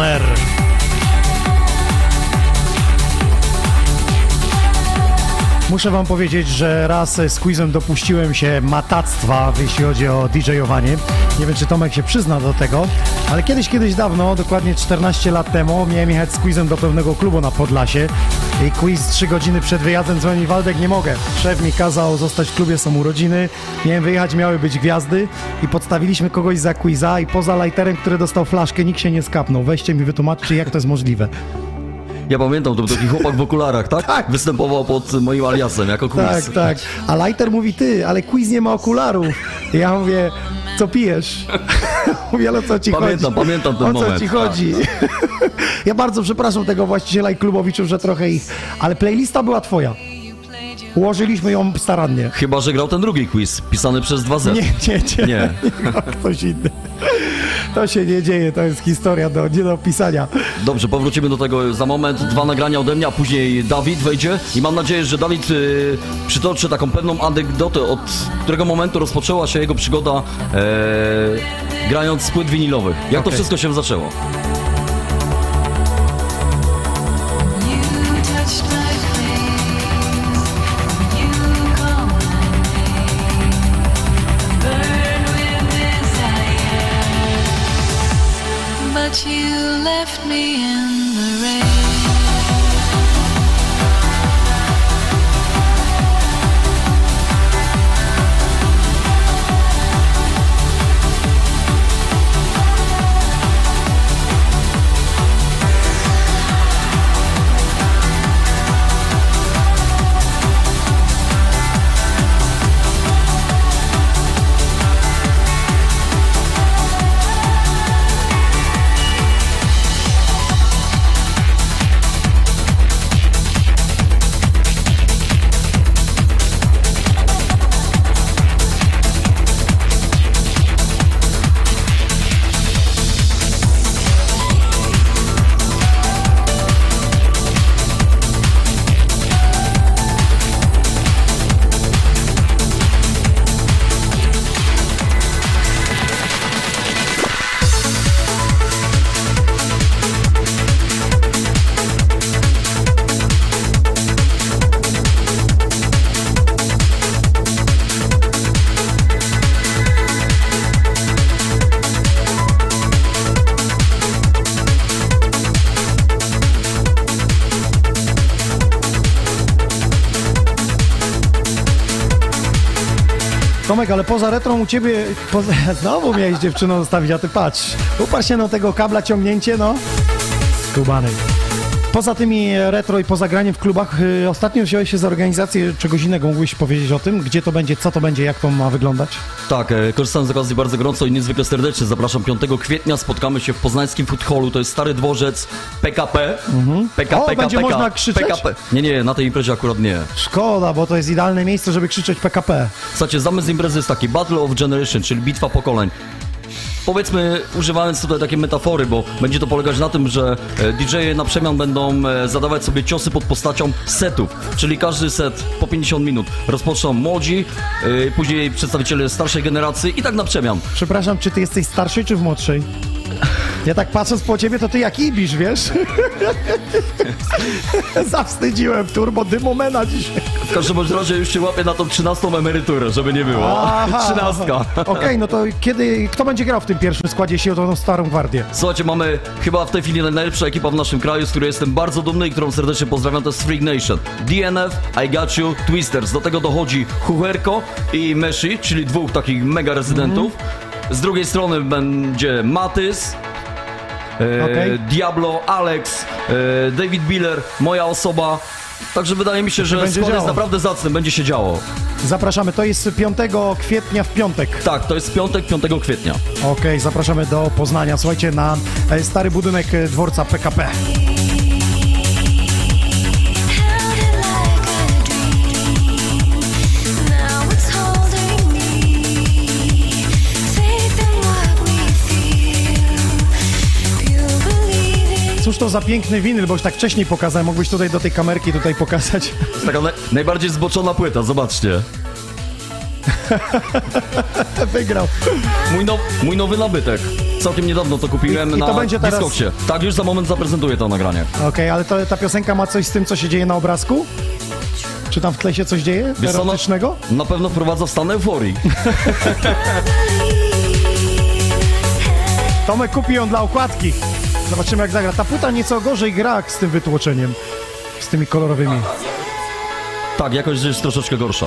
Air. Muszę wam powiedzieć, że raz z quizem dopuściłem się matactwa, jeśli chodzi o DJ-owanie. Nie wiem, czy Tomek się przyzna do tego, ale kiedyś, kiedyś dawno, dokładnie 14 lat temu, miałem jechać z quizem do pewnego klubu na Podlasie i quiz 3 godziny przed wyjazdem dzwoni Waldek, nie mogę. Szef mi kazał zostać w klubie, są urodziny, miałem wyjechać, miały być gwiazdy i podstawiliśmy kogoś za quiza i poza lighterem, który dostał flaszkę, nikt się nie skapnął. Weźcie mi wytłumaczcie, jak to jest możliwe. Ja pamiętam, to był taki chłopak w okularach, tak? Tak. Występował pod moim aliasem jako quiz. Tak, tak. A Lighter mówi, ty, ale quiz nie ma okularów. Ja mówię, co pijesz? Mówię, ale co ci Pamiętam, chodzi? pamiętam ten o co moment. ci chodzi? ja bardzo przepraszam tego właściciela i klubowiczów, że trochę ich... Ale playlista była twoja. Ułożyliśmy ją starannie. Chyba, że grał ten drugi quiz, pisany przez 2Z. Nie, nie, nie. Nie. No, ktoś inny. To się nie dzieje, to jest historia do, nie do opisania. Dobrze, powrócimy do tego za moment. Dwa nagrania ode mnie, a później Dawid wejdzie i mam nadzieję, że Dawid y, przytoczy taką pewną anegdotę, od którego momentu rozpoczęła się jego przygoda e, grając z płyt winilowych. Jak to Okej. wszystko się zaczęło? Ale poza retrą u ciebie, poza, znowu miałeś dziewczyną zostawić, a ty patrz, uparł się na tego kabla ciągnięcie, no, skubany. Poza tymi retro i poza graniem w klubach, y, ostatnio wziąłeś się za organizację czegoś innego. Mógłbyś powiedzieć o tym? Gdzie to będzie, co to będzie, jak to ma wyglądać? Tak, e, korzystam z okazji bardzo gorąco i niezwykle serdecznie. Zapraszam 5 kwietnia, spotkamy się w poznańskim food hallu, to jest Stary Dworzec PKP. PKP, O, PKP, będzie można krzyczeć? PKP. Nie, nie, na tej imprezie akurat nie. Szkoda, bo to jest idealne miejsce, żeby krzyczeć PKP. Słuchajcie, zamysł imprezy jest taki Battle of Generation, czyli bitwa pokoleń. Powiedzmy, używając tutaj takie metafory, bo będzie to polegać na tym, że e, DJ-e na przemian będą e, zadawać sobie ciosy pod postacią setów, czyli każdy set po 50 minut. Rozpoczną młodzi, e, później przedstawiciele starszej generacji i tak na przemian. Przepraszam, czy ty jesteś starszy, czy w młodszej? Ja tak patrząc po ciebie, to ty jak Ibisz, wiesz? Zawstydziłem turbo dymomena dzisiaj. W każdym bądź razie już się łapię na tą 13 emeryturę, żeby nie było. Aha. 13. Okej, no to kiedy, kto będzie grał w tym pierwszym składzie, jeśli o tą starą gwardię? Słuchajcie, mamy chyba w tej chwili najlepsza ekipa w naszym kraju, z której jestem bardzo dumny i którą serdecznie pozdrawiam, to jest Freak Nation. DNF, I Got You, Twisters. Do tego dochodzi Huherko i Meshi, czyli dwóch takich mega rezydentów. Z drugiej strony będzie Matys, e, Okej. Diablo, Alex, e, David Biller, moja osoba. Także wydaje mi się, że będzie skład jest naprawdę zacny, będzie się działo. Zapraszamy, to jest 5 kwietnia w piątek. Tak, to jest piątek, 5 kwietnia. Okej, zapraszamy do Poznania. Słuchajcie, na e, stary budynek e, dworca PKP. Cóż to za piękny winyl, bo już tak wcześniej pokazałem. Mógłbyś tutaj do tej kamerki tutaj pokazać. To jest taka naj- najbardziej zboczona płyta, zobaczcie. Wygrał. Mój, now, mój nowy nabytek. Całkiem niedawno to kupiłem I- i na to będzie teraz- Discogsie. Tak, już za moment zaprezentuję to nagranie. Okej, ale to, ta piosenka ma coś z tym, co się dzieje na obrazku? Czy tam w tle się coś dzieje? Wiesz co, no- Erotycznego? Na pewno wprowadza w stan euforii. Tomek kupi ją dla okładki. Zobaczymy jak zagra. Ta płyta nieco gorzej gra z tym wytłoczeniem. Z tymi kolorowymi. Tak, jakoś jest troszeczkę gorsza.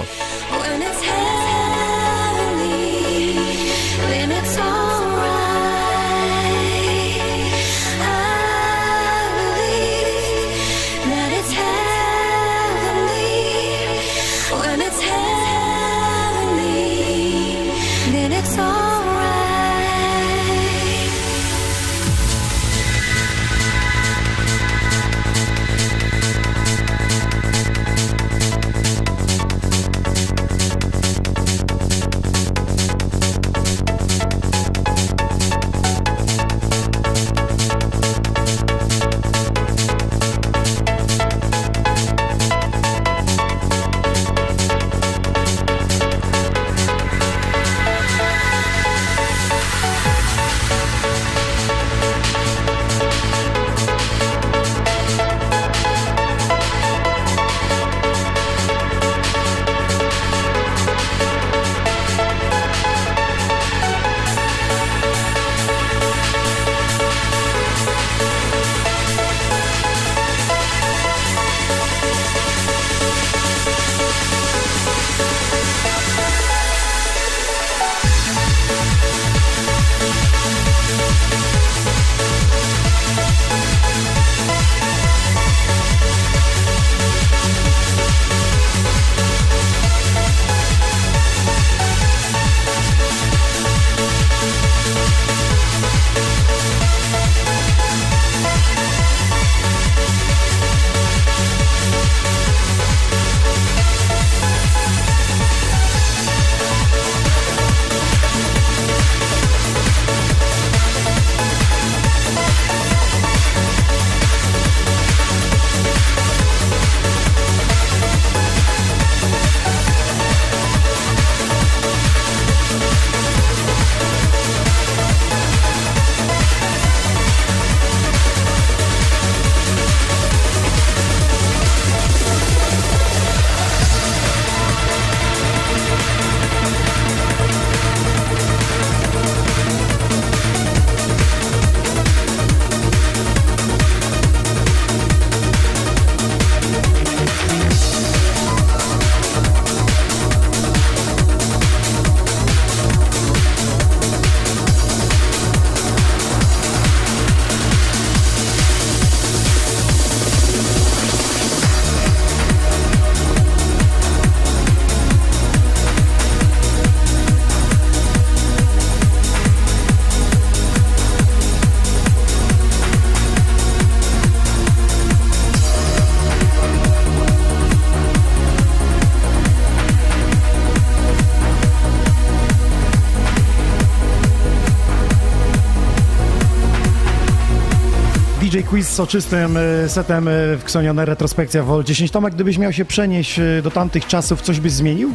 Quiz z soczystym e, setem e, w Ksonione Retrospekcja Vol 10. Tomek, gdybyś miał się przenieść e, do tamtych czasów, coś byś zmienił?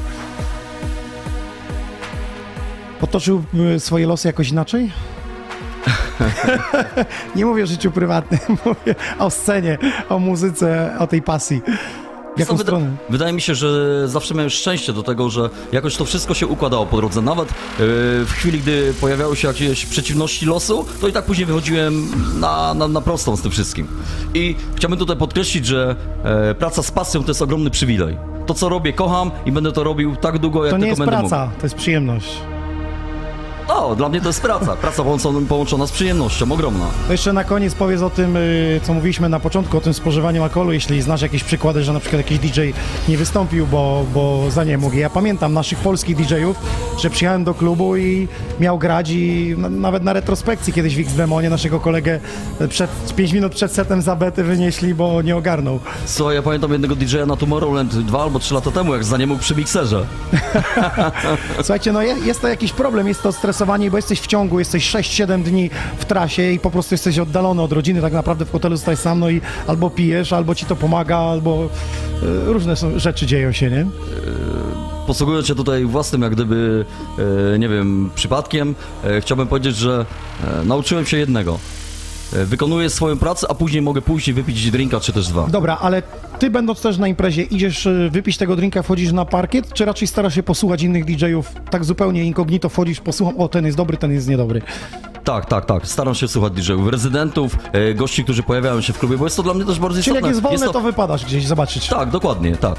Potoczył swoje losy jakoś inaczej? Nie mówię o życiu prywatnym, mówię o scenie, o muzyce, o tej pasji. Jaką wyda- stronę? Wydaje mi się, że zawsze miałem szczęście do tego, że jakoś to wszystko się układało po drodze. Nawet yy, w chwili, gdy pojawiały się jakieś przeciwności losu, to i tak później wychodziłem na, na, na prostą z tym wszystkim. I chciałbym tutaj podkreślić, że e, praca z pasją to jest ogromny przywilej. To, co robię, kocham i będę to robił tak długo, jak To nie tylko jest będę praca, to jest przyjemność. No, dla mnie to jest praca. Praca połączona, połączona z przyjemnością, ogromna. To jeszcze na koniec powiedz o tym, y, co mówiliśmy na początku, o tym spożywaniu alkoholu, jeśli znasz jakieś przykłady, że na przykład jakiś DJ nie wystąpił, bo, bo za nie mógł. Ja pamiętam naszych polskich DJ-ów, że przyjechałem do klubu i miał grać i na, nawet na retrospekcji kiedyś w X-Demonie naszego kolegę przed, 5 minut przed setem za bety wynieśli, bo nie ogarnął. Słuchaj, ja pamiętam jednego DJ-a na Tomorrowland dwa albo trzy lata temu, jak za nie mógł przy mikserze. Słuchajcie, no je- jest to jakiś problem, jest to stresowanie, bo jesteś w ciągu, jesteś 6-7 dni w trasie i po prostu jesteś oddalony od rodziny, tak naprawdę w hotelu zostajesz sam, no i albo pijesz, albo ci to pomaga, albo y, różne są, rzeczy dzieją się, nie? Posługując się tutaj własnym, jak gdyby, e, nie wiem, przypadkiem, e, chciałbym powiedzieć, że e, nauczyłem się jednego. E, wykonuję swoją pracę, a później mogę pójść i wypić drinka, czy też dwa. Dobra, ale ty będąc też na imprezie, idziesz y, wypić tego drinka, wchodzisz na parkiet, czy raczej starasz się posłuchać innych DJ-ów, tak zupełnie incognito wchodzisz, posłucham, o ten jest dobry, ten jest niedobry. Tak, tak, tak. Staram się słuchać DJ-ów, rezydentów, e, gości, którzy pojawiają się w klubie, bo jest to dla mnie też bardzo Czyli istotne. jak jest wolne, to... to wypadasz gdzieś zobaczyć. Tak, dokładnie, tak.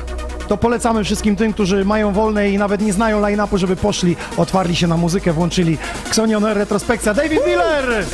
To polecamy wszystkim tym, którzy mają wolne i nawet nie znają line-upu, żeby poszli, otwarli się na muzykę, włączyli Xonion Retrospekcja. David Miller!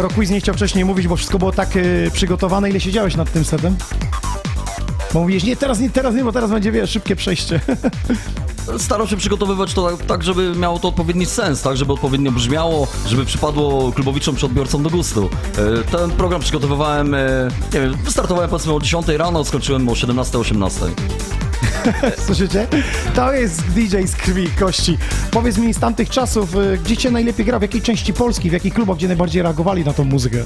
Skoro quiz nie chciał wcześniej mówić, bo wszystko było tak y, przygotowane, ile siedziałeś nad tym setem? Bo mówisz, nie, teraz nie, teraz nie, bo teraz będzie, wiesz, szybkie przejście. Staram się przygotowywać to tak, tak, żeby miało to odpowiedni sens, tak, żeby odpowiednio brzmiało, żeby przypadło klubowiczom czy odbiorcom do gustu. E, Ten program przygotowywałem, e, nie wiem, wystartowałem powiedzmy o 10 rano, skończyłem o 17-18. Słyszycie? To jest DJ z krwi i kości. Powiedz mi z tamtych czasów, y, gdzie cię najlepiej gra, w jakiej części Polski, w jakich klubach, gdzie najbardziej reagowali na tą muzykę?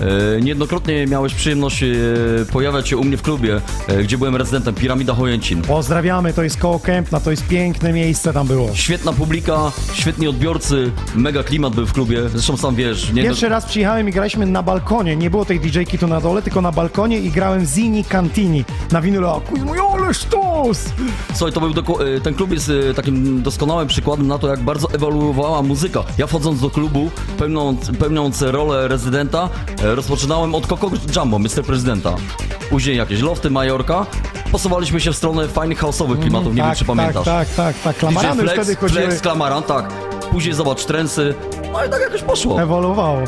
E, Niejednokrotnie miałeś przyjemność e, pojawiać się u mnie w klubie, e, gdzie byłem rezydentem Piramida Chojęcin. Pozdrawiamy, to jest koło Kępna, to jest piękne miejsce tam było. Świetna publika, świetni odbiorcy, mega klimat był w klubie. Zresztą sam wiesz, nie Pierwszy raz przyjechałem i graliśmy na balkonie, nie było tej DJ-ki tu na dole, tylko na balkonie i grałem Zini Cantini na winylu, mój, ale sztos! Słuchaj, to był e, ten klub jest takim doskonałym przykładem na to, jak bardzo ewoluowała muzyka. Ja wchodząc do klubu, pełniąc, pełniąc rolę rezydenta, rozpoczynałem od Coco Jumbo, Mr. Prezydenta. Później jakieś lofty, Majorka. Posuwaliśmy się w stronę fajnych house'owych klimatów, nie wiem tak, czy pamiętasz. Tak, tak, tak, tak. DJ Klamarany Flex, wtedy chodziły, Flex, Klamaran, tak. Później zobacz, trensy. No i tak jakoś poszło. ewoluowało.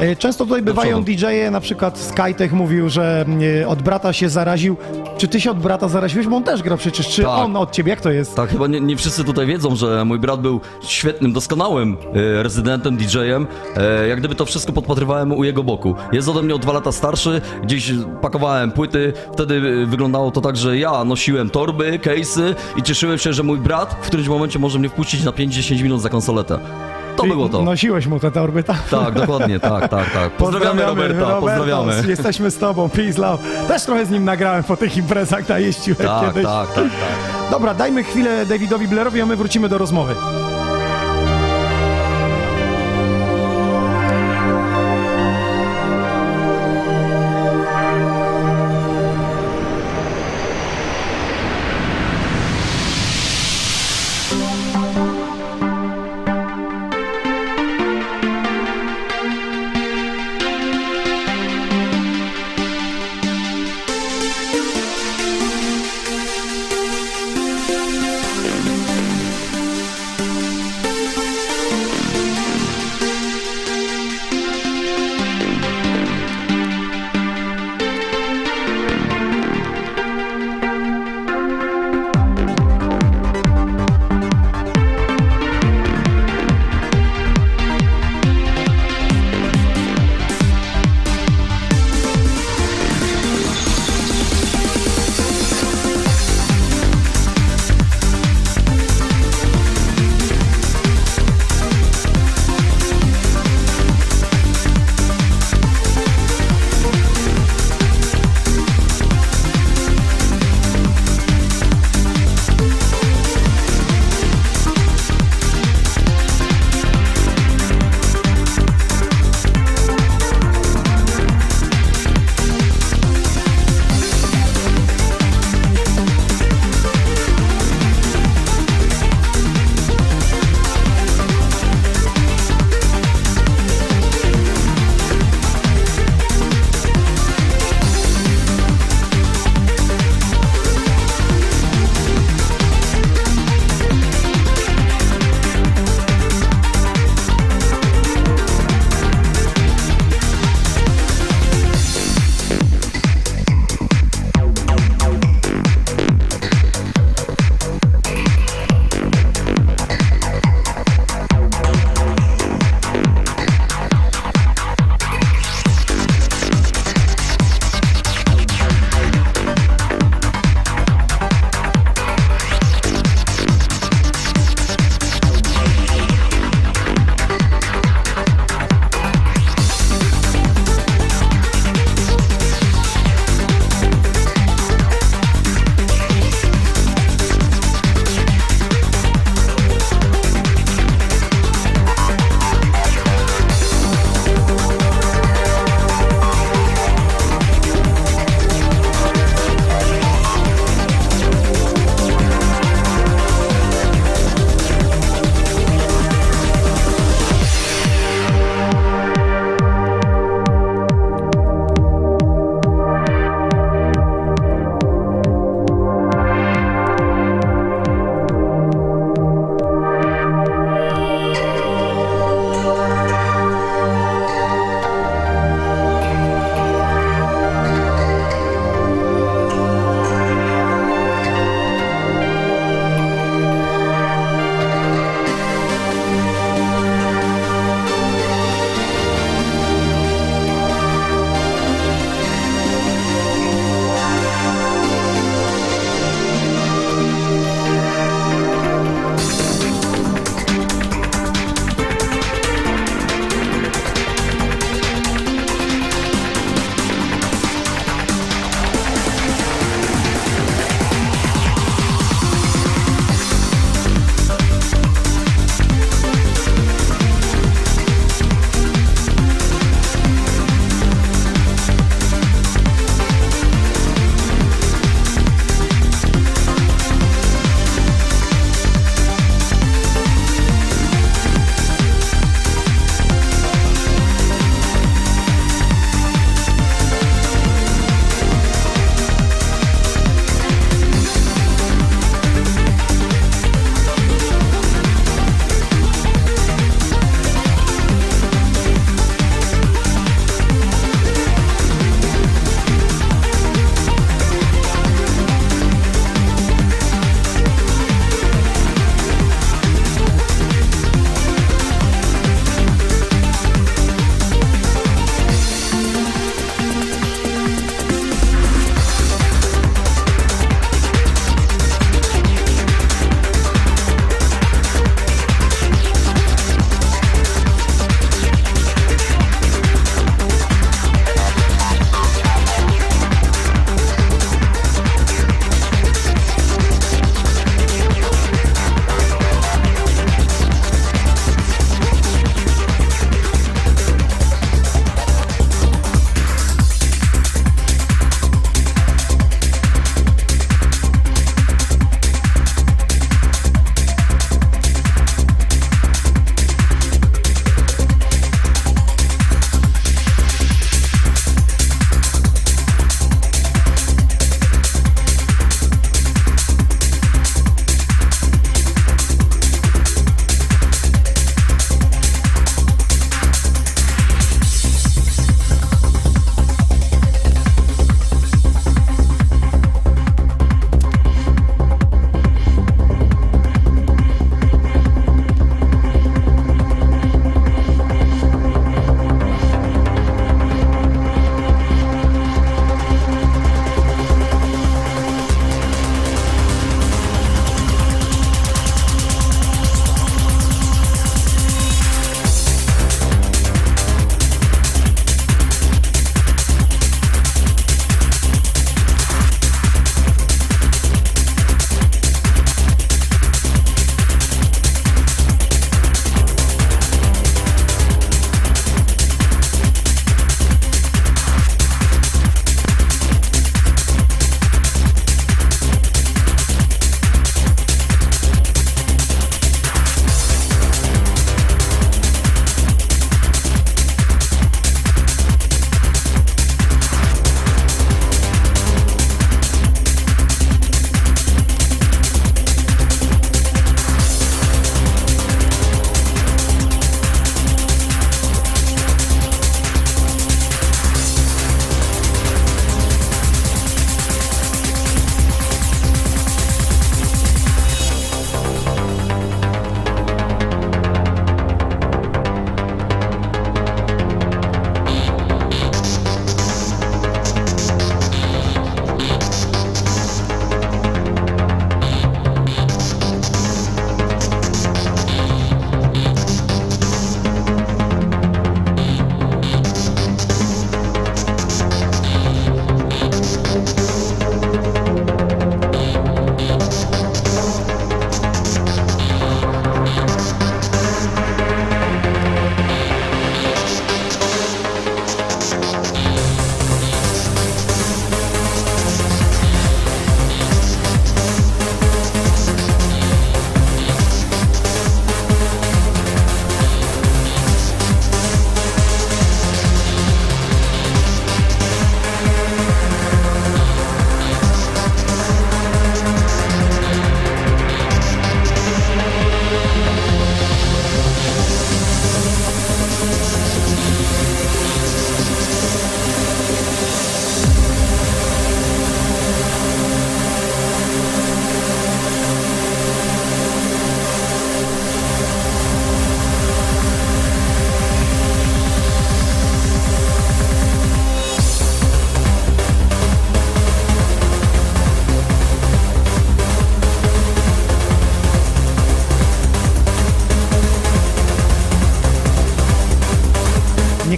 E, Często tutaj bywają. DJ-e, na przykład Skytech mówił, że e, od brata się zaraził. Czy ty się od brata zaraziłeś? Bo on też gra przecież. Czy Tak. on od ciebie? Jak to jest? Tak, chyba nie, nie wszyscy tutaj wiedzą, że mój brat był świetnym, doskonałym e, rezydentem, DJ-em. E, jak gdyby to wszystko podpatrywałem u jego boku. Jest ode mnie o dwa lata starszy, gdzieś pakowałem płyty. Wtedy e, wyglądało to tak, że ja nosiłem torby, case'y i cieszyłem się, że mój brat w którymś momencie może mnie wpuścić na 5-10 minut za konsoletę. To Czyli było to. Nosiłeś mu te torby, tak? Tak, dokładnie, tak, tak, tak. Pozdrawiamy, Roberta, pozdrawiamy. Jesteśmy z tobą, peace, love. Też trochę z nim nagrałem po tych imprezach, najeździłem Tak, kiedyś. tak, tak, tak. Dobra, dajmy chwilę Davidowi Blairowi, a my wrócimy do rozmowy.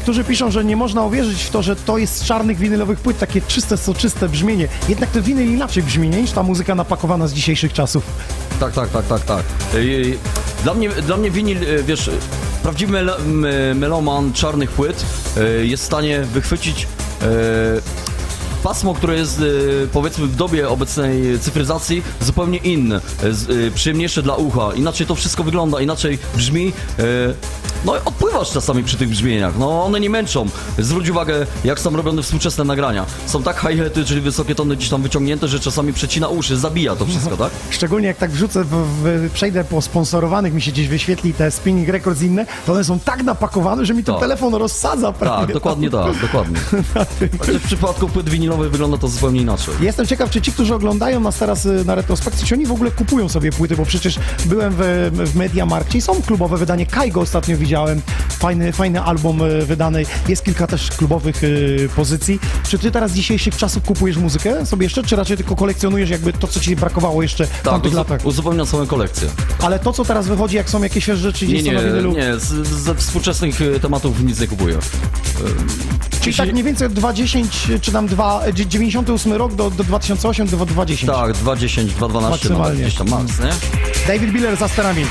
Niektórzy piszą, że nie można uwierzyć w to, że to jest z czarnych winylowych płyt, takie czyste, soczyste brzmienie. Jednak ten winyl inaczej brzmi, nie? niż ta muzyka napakowana z dzisiejszych czasów. Tak, tak, tak, tak, tak. Ej, Dla mnie, dla mnie winyl, e, wiesz, prawdziwy mel- meloman czarnych płyt e, jest w stanie wychwycić e, pasmo, które jest e, powiedzmy w dobie obecnej cyfryzacji zupełnie inne, e, e, przyjemniejsze dla ucha. Inaczej to wszystko wygląda, inaczej brzmi. No odpływasz czasami przy tych brzmieniach. No one nie męczą. Zwróć uwagę, jak są robione współczesne nagrania. Są tak hi-haty, czyli wysokie tony gdzieś tam wyciągnięte, że czasami przecina uszy, zabija to wszystko, tak? Szczególnie jak tak wrzucę, w, w, przejdę po sponsorowanych, mi się gdzieś wyświetli te spinning records inne, to one są tak napakowane, że mi ten Tak. telefon rozsadza prawie. Tak, dokładnie tak, dokładnie. Chociaż w przypadku płyt winylowych wygląda to zupełnie inaczej. Jestem ciekaw, czy ci, którzy oglądają nas teraz y, na retrospekcji, czy oni w ogóle kupują sobie płyty, bo przecież byłem w, w Mediamarkcie i są klubowe wydanie. Kaigo ostatnio widziałem, fajny, fajny album y, wydany. Jest kilka też klubowych y, pozycji. Czy ty teraz z dzisiejszych czasów kupujesz muzykę sobie jeszcze, czy raczej tylko kolekcjonujesz jakby to, co ci brakowało jeszcze w Tak, tamtych uzu- latach? uzupełniam swoją kolekcję. Ale to, co teraz wychodzi, jak są jakieś rzeczy Nie, nie, winylu, nie, z, ze współczesnych e, tematów nic nie kupuję. czyli tak mniej więcej od 20, czy tam 2, 98 rok do, do 2008, do 2010. Tak, 2.10, 2.12 nawet Maksymalnie. gdzieś tam max, nie? David Biller za sterami.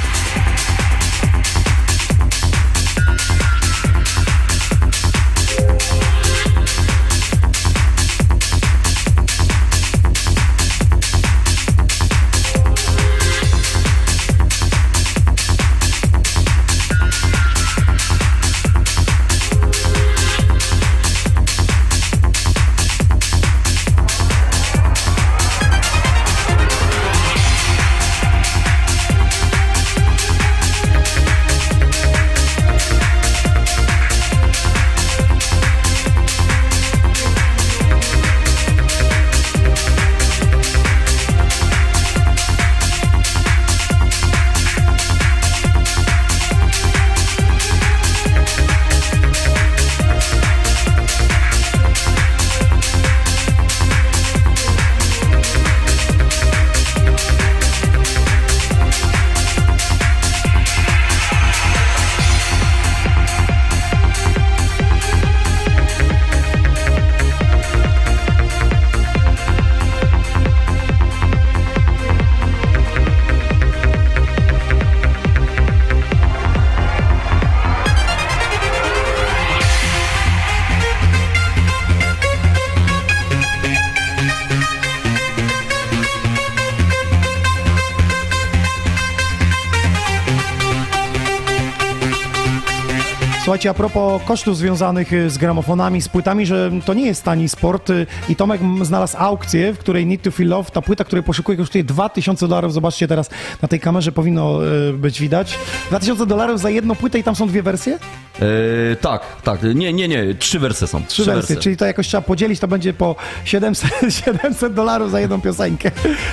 Słuchajcie, a propos kosztów związanych y, z gramofonami, z płytami, że to nie jest tani sport y, i Tomek znalazł aukcję, w której Need to Feel Love, ta płyta, której poszukuję, kosztuje 2000 dolarów. Zobaczcie teraz na tej kamerze, powinno y, być widać. 2000 dolarów za jedną płytę i tam są dwie wersje? E, tak, tak, nie, nie, nie, trzy wersje są. Trzy wersje, czyli to jakoś trzeba podzielić, to będzie po 700, 700 dolarów za jedną piosenkę.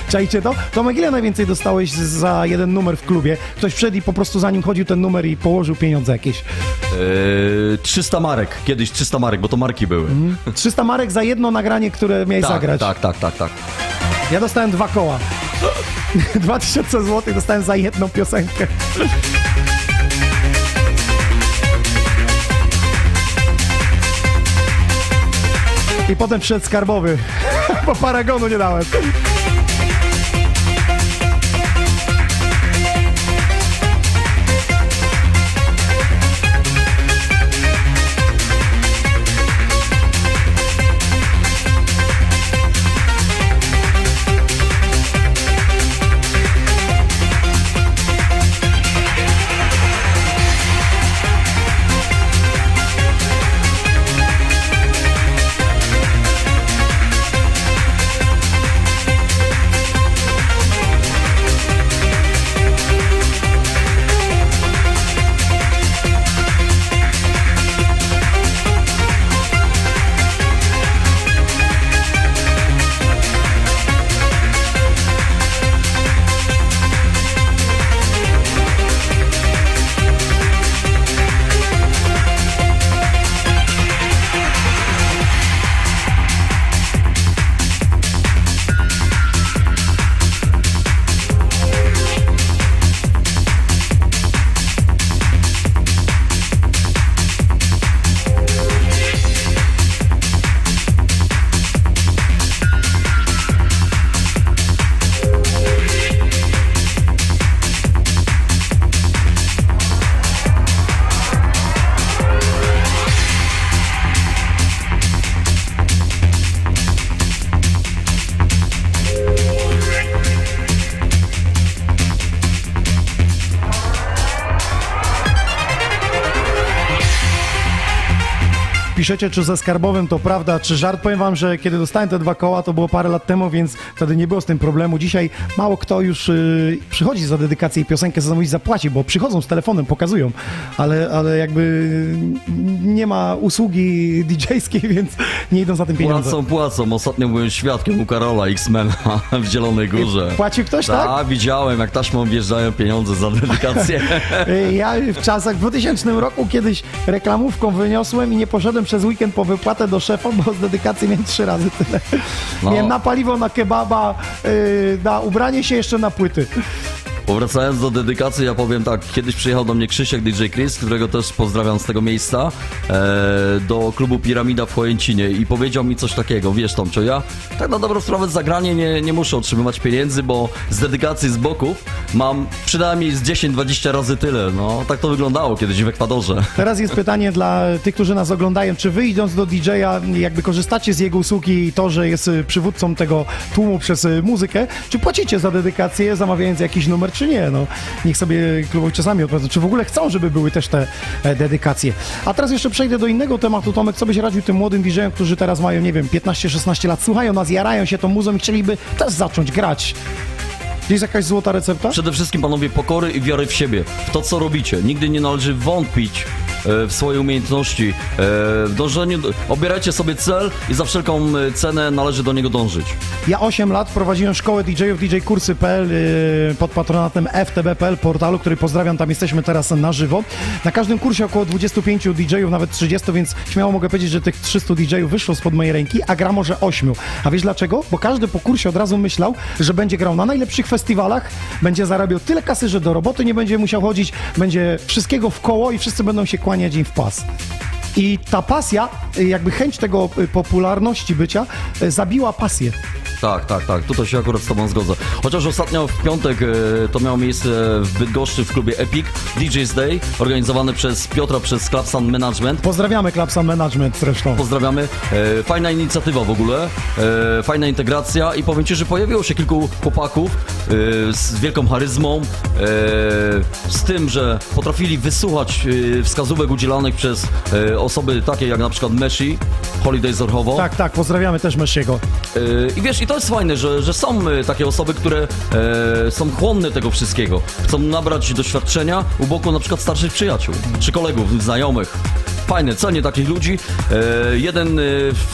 Czajcie to? Tomek, ile najwięcej dostałeś za jeden numer w klubie? Ktoś wszedł i po prostu za nim chodził ten numer i położył pieniądze jakieś. E, 300 marek, kiedyś 300 marek, bo to marki były. 300 marek za jedno nagranie, które miałeś Tak, zagrać. tak, tak, tak, tak. Ja dostałem dwa koła. 2000 zł dostałem za jedną piosenkę. I potem przyszedł skarbowy, bo paragonu nie dałem. Piszecie, czy ze skarbowym to prawda, czy żart. Powiem wam, że kiedy dostałem te dwa koła, to było parę lat temu, więc wtedy nie było z tym problemu. Dzisiaj mało kto już y, przychodzi za dedykację i piosenkę za zamówić zapłaci, bo przychodzą z telefonem, pokazują, ale, ale jakby nie ma usługi DJ-skiej, więc nie idą za tym pieniądze. Płacą, płacą. Ostatnio byłem świadkiem u Karola X-Mena w Zielonej Górze. Płacił ktoś, tak? Tak, widziałem, jak taśmą wjeżdżają pieniądze za dedykację. Ja w czasach, w 2000 roku kiedyś reklamówką wyniosłem i nie poszedłem przez weekend po wypłatę do szefa, bo z dedykacji miałem trzy razy tyle. No. Miałem na paliwo, na kebaba, y, na ubranie się jeszcze na płyty. Powracając do dedykacji, ja powiem tak, kiedyś przyjechał do mnie Krzysiek DJ Chris, którego też pozdrawiam z tego miejsca, e, do klubu Piramida w Chojęcinie i powiedział mi coś takiego, wiesz Tomcio, ja tak na dobrą sprawę za granie nie, nie muszę otrzymywać pieniędzy, bo z dedykacji z boków mam przynajmniej z 10-20 razy tyle, no tak to wyglądało kiedyś w Ekwadorze. Teraz jest pytanie dla tych, którzy nas oglądają, czy wy idąc do DJ-a, jakby korzystacie z jego usługi i to, że jest y, przywódcą tego tłumu przez y, muzykę, czy płacicie za dedykację, zamawiając jakiś numer, czy nie? No, niech sobie klubowi czasami odpowiedzą, czy w ogóle chcą, żeby były też te e, dedykacje. A teraz jeszcze przejdę do innego tematu. Tomek, co byś radził tym młodym DJ-om, którzy teraz mają, nie wiem, 15-16 lat, słuchają nas, jarają się tą muzą i chcieliby też zacząć grać. Jest jakaś złota recepta? Przede wszystkim panowie pokory i wiary w siebie, w to co robicie. Nigdy nie należy wątpić w swoje umiejętności, e, w dążeniu, do- obierajcie sobie cel i za wszelką e, cenę należy do niego dążyć. Ja 8 lat prowadziłem szkołę DJ-ów djkursy.pl pod patronatem ftb.pl portalu, który pozdrawiam, tam jesteśmy teraz na żywo. Na każdym kursie około 25 DJ-ów, nawet 30, więc śmiało mogę powiedzieć, że tych 300 DJ-ów wyszło spod mojej ręki, a gra może 8. A wiesz dlaczego? Bo każdy po kursie od razu myślał, że będzie grał na najlepszych festiwalach, będzie zarabiał tyle kasy, że do roboty nie będzie musiał chodzić, będzie wszystkiego w koło i wszyscy będą się kłaniać im w pas. I ta pasja, y, jakby chęć tego y, popularności bycia, y, zabiła pasję. Tak, tak, tak, tutaj się akurat z tobą zgodzę. Chociaż ostatnio w piątek to miało miejsce w Bydgoszczy w klubie Epic, DJ's Day, organizowany przez Piotra, przez Sound Management. Pozdrawiamy Clubsa Management zresztą. Pozdrawiamy. E, fajna inicjatywa w ogóle, e, fajna integracja i powiem Ci, że pojawiło się kilku chłopaków e, z wielką charyzmą, z tym, że potrafili wysłuchać wskazówek udzielanych przez osoby takie jak na przykład Meshi, Holiday Zorchowo. Tak, tak, pozdrawiamy też Messiego. E, I wiesz, i to jest fajne, że, że są e, takie osoby, które e, są chłonne tego wszystkiego. Chcą nabrać doświadczenia u boku na przykład starszych przyjaciół, czy kolegów, znajomych. Fajne, cenię takich ludzi. E, jeden e,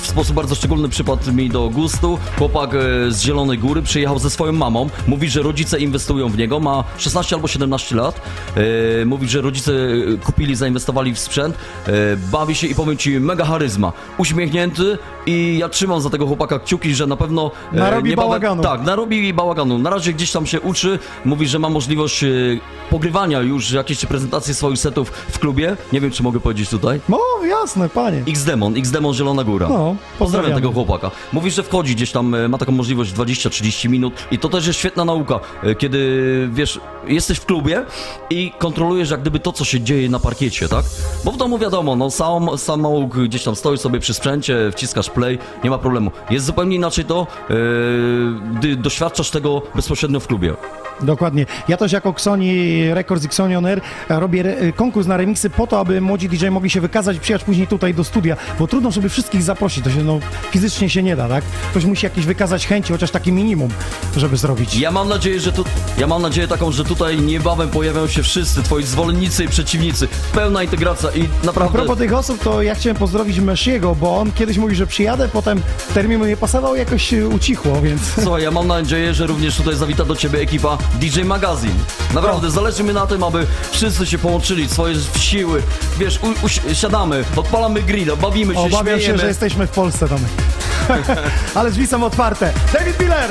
w sposób bardzo szczególny przypadł mi do gustu. Chłopak e, z Zielonej Góry przyjechał ze swoją mamą. Mówi, że rodzice inwestują w niego. Ma 16 albo 17 lat. Mówi, że rodzice kupili, zainwestowali w sprzęt. Bawi się i powiem ci, mega charyzma. Uśmiechnięty i ja trzymam za tego chłopaka kciuki, że na pewno... e, Narobi niebawem- bałaganu. Tak, narobi bałaganu. Na razie gdzieś tam się uczy. Mówi, że ma możliwość pogrywania już jakiejś prezentacji swoich setów w klubie. Nie wiem, czy mogę powiedzieć tutaj. No, jasne, panie. X-Demon, X-Demon Zielona Góra. No, Pozdrawiam tego chłopaka. Mówi, że wchodzi gdzieś tam, e, ma taką możliwość 20-30 minut i to też jest świetna nauka, e, kiedy wiesz, jesteś w klubie i kontrolujesz jak gdyby to, co się dzieje na parkiecie, tak? Bo w domu wiadomo, no sam, samouk gdzieś tam stoi sobie przy sprzęcie, wciskasz play, nie ma problemu. Jest zupełnie inaczej to, e, gdy doświadczasz tego bezpośrednio w klubie. Dokładnie. Ja też jako Xoni Records i Xoni On Air robię konkurs na remiksy po to, aby młodzi DJ mogli się wykazać i przyjechać później tutaj do studia, bo trudno, żeby wszystkich zaprosić. To się no, fizycznie się nie da, tak? Ktoś musi jakieś wykazać chęci, chociaż takie minimum, żeby zrobić. Ja mam nadzieję, że tu, ja mam nadzieję taką, że tutaj niebawem pojawią się wszyscy twoi zwolennicy i przeciwnicy. Pełna integracja i A naprawdę... propos tych osób, to ja chciałem pozdrowić Messiego, bo on kiedyś mówił, że przyjadę, potem termin mu nie pasował jakoś ucichło, więc... Słuchaj, ja mam nadzieję, że również tutaj zawita do ciebie ekipa DJ Magazine. Naprawdę, zależy mi na tym, aby wszyscy się połączyli, swoje siły. Wiesz, u, usi- siadamy, odpalamy grilla, bawimy się, Obawiam się, śmiejemy. że jesteśmy w Polsce, Tomek. Ale drzwi są otwarte. David Miller!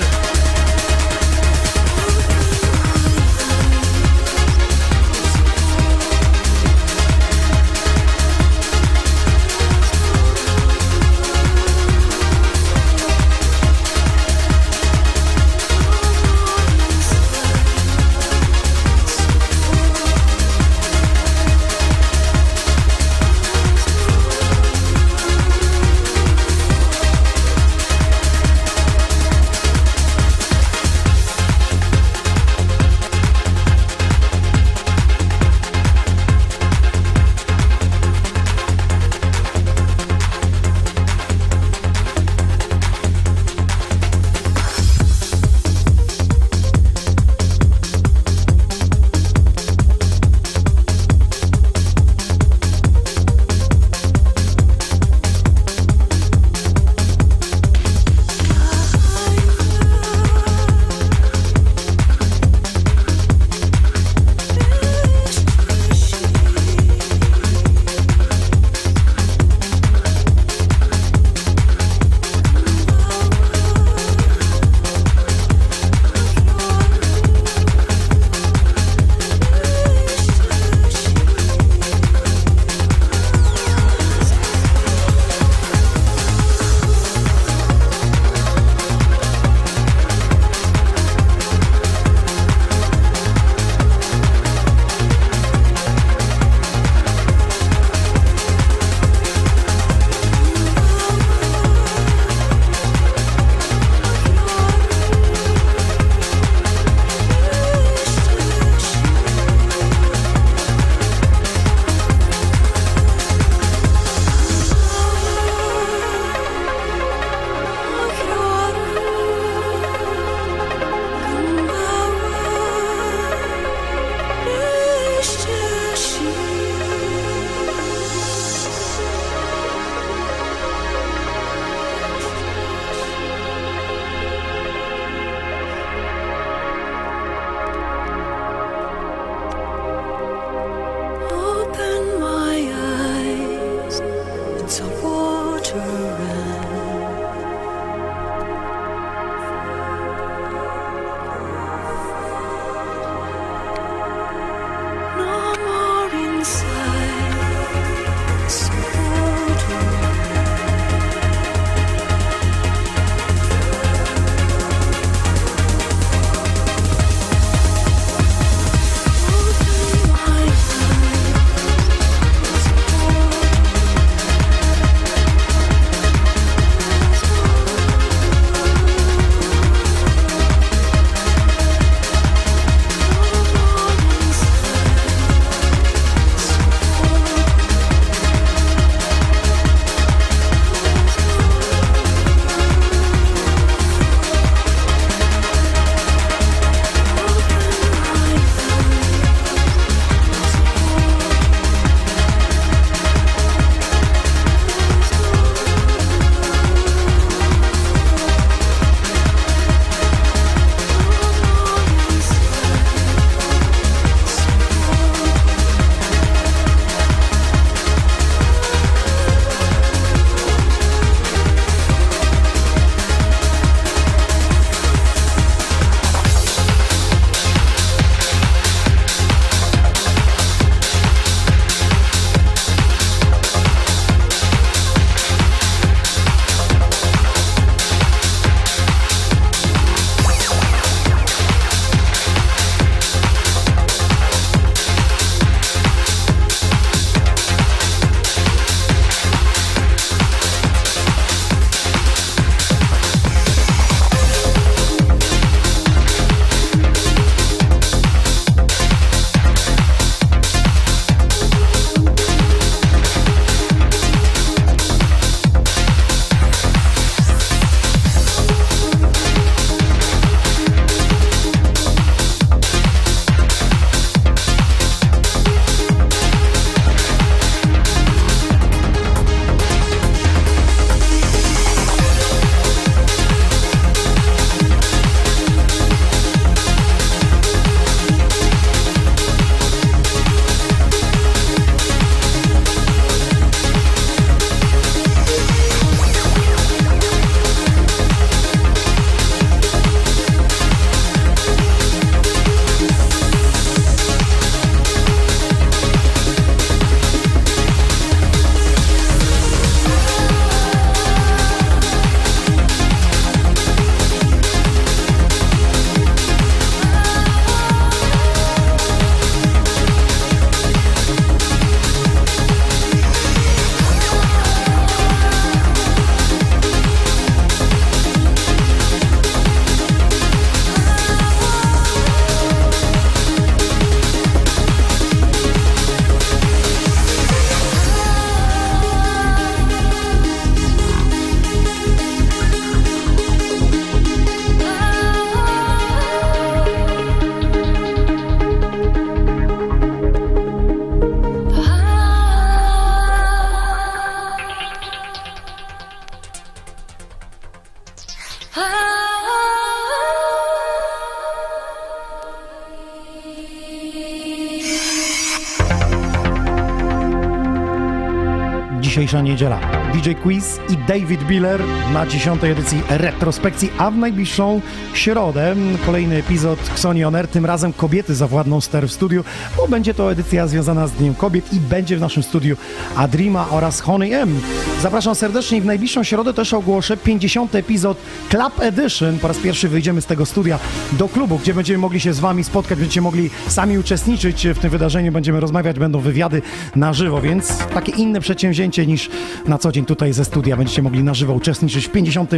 DJ Quiz i David Biller na 10 edycji retrospekcji, a w najbliższą środę kolejny epizod Xoni On Air, tym razem kobiety zawładną ster w studiu, bo będzie to edycja związana z Dniem Kobiet i będzie w naszym studiu Adrima oraz Honey M. Zapraszam serdecznie i w najbliższą środę też ogłoszę 50 epizod Club Edition. Po raz pierwszy wyjdziemy z tego studia do klubu, gdzie będziemy mogli się z Wami spotkać, będziecie mogli sami uczestniczyć w tym wydarzeniu, będziemy rozmawiać, będą wywiady na żywo, więc takie inne przedsięwzięcie niż na co dzień tutaj ze studia. Będziecie mogli na żywo uczestniczyć w 50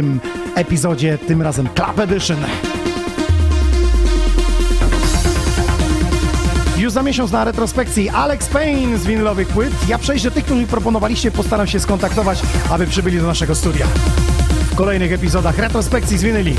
epizodzie, tym razem Club Edition. Już za miesiąc na retrospekcji Alex Payne z winylowych płyt. Ja przejść do tych, których proponowaliście, postaram się skontaktować, aby przybyli do naszego studia. W kolejnych epizodach retrospekcji z winyli.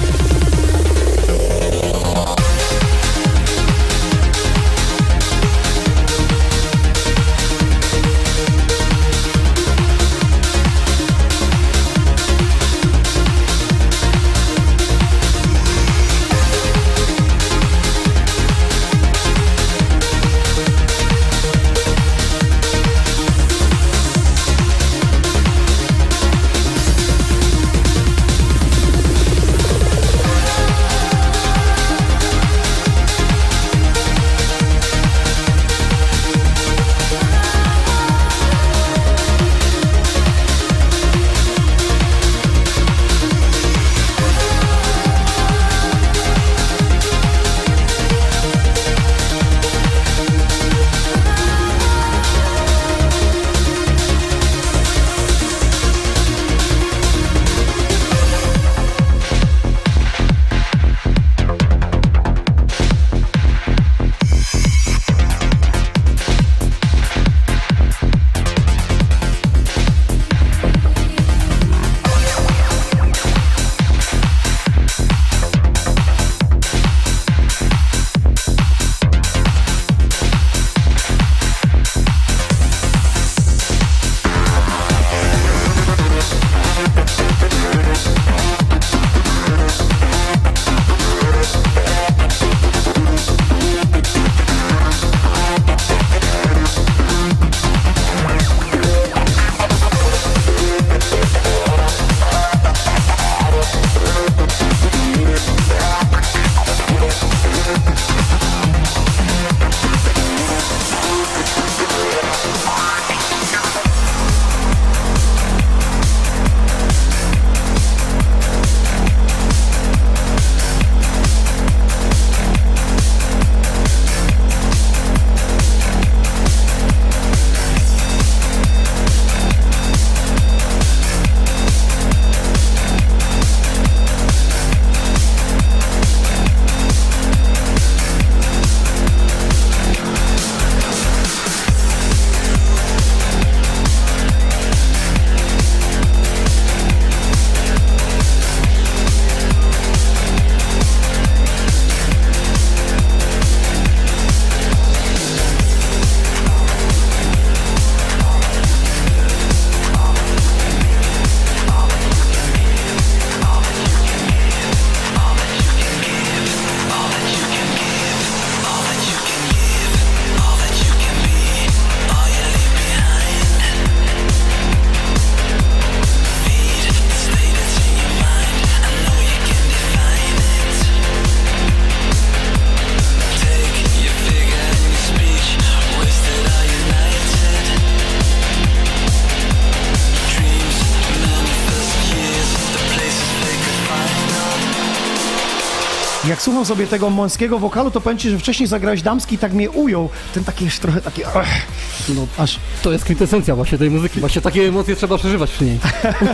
Słucham sobie tego męskiego wokalu, to powiem Ci, że wcześniej zagrałeś damski i tak mnie ujął. Ten taki jest trochę taki... Ech, No, aż... to jest kwintesencja właśnie tej muzyki. Właśnie takie emocje trzeba przeżywać przy niej.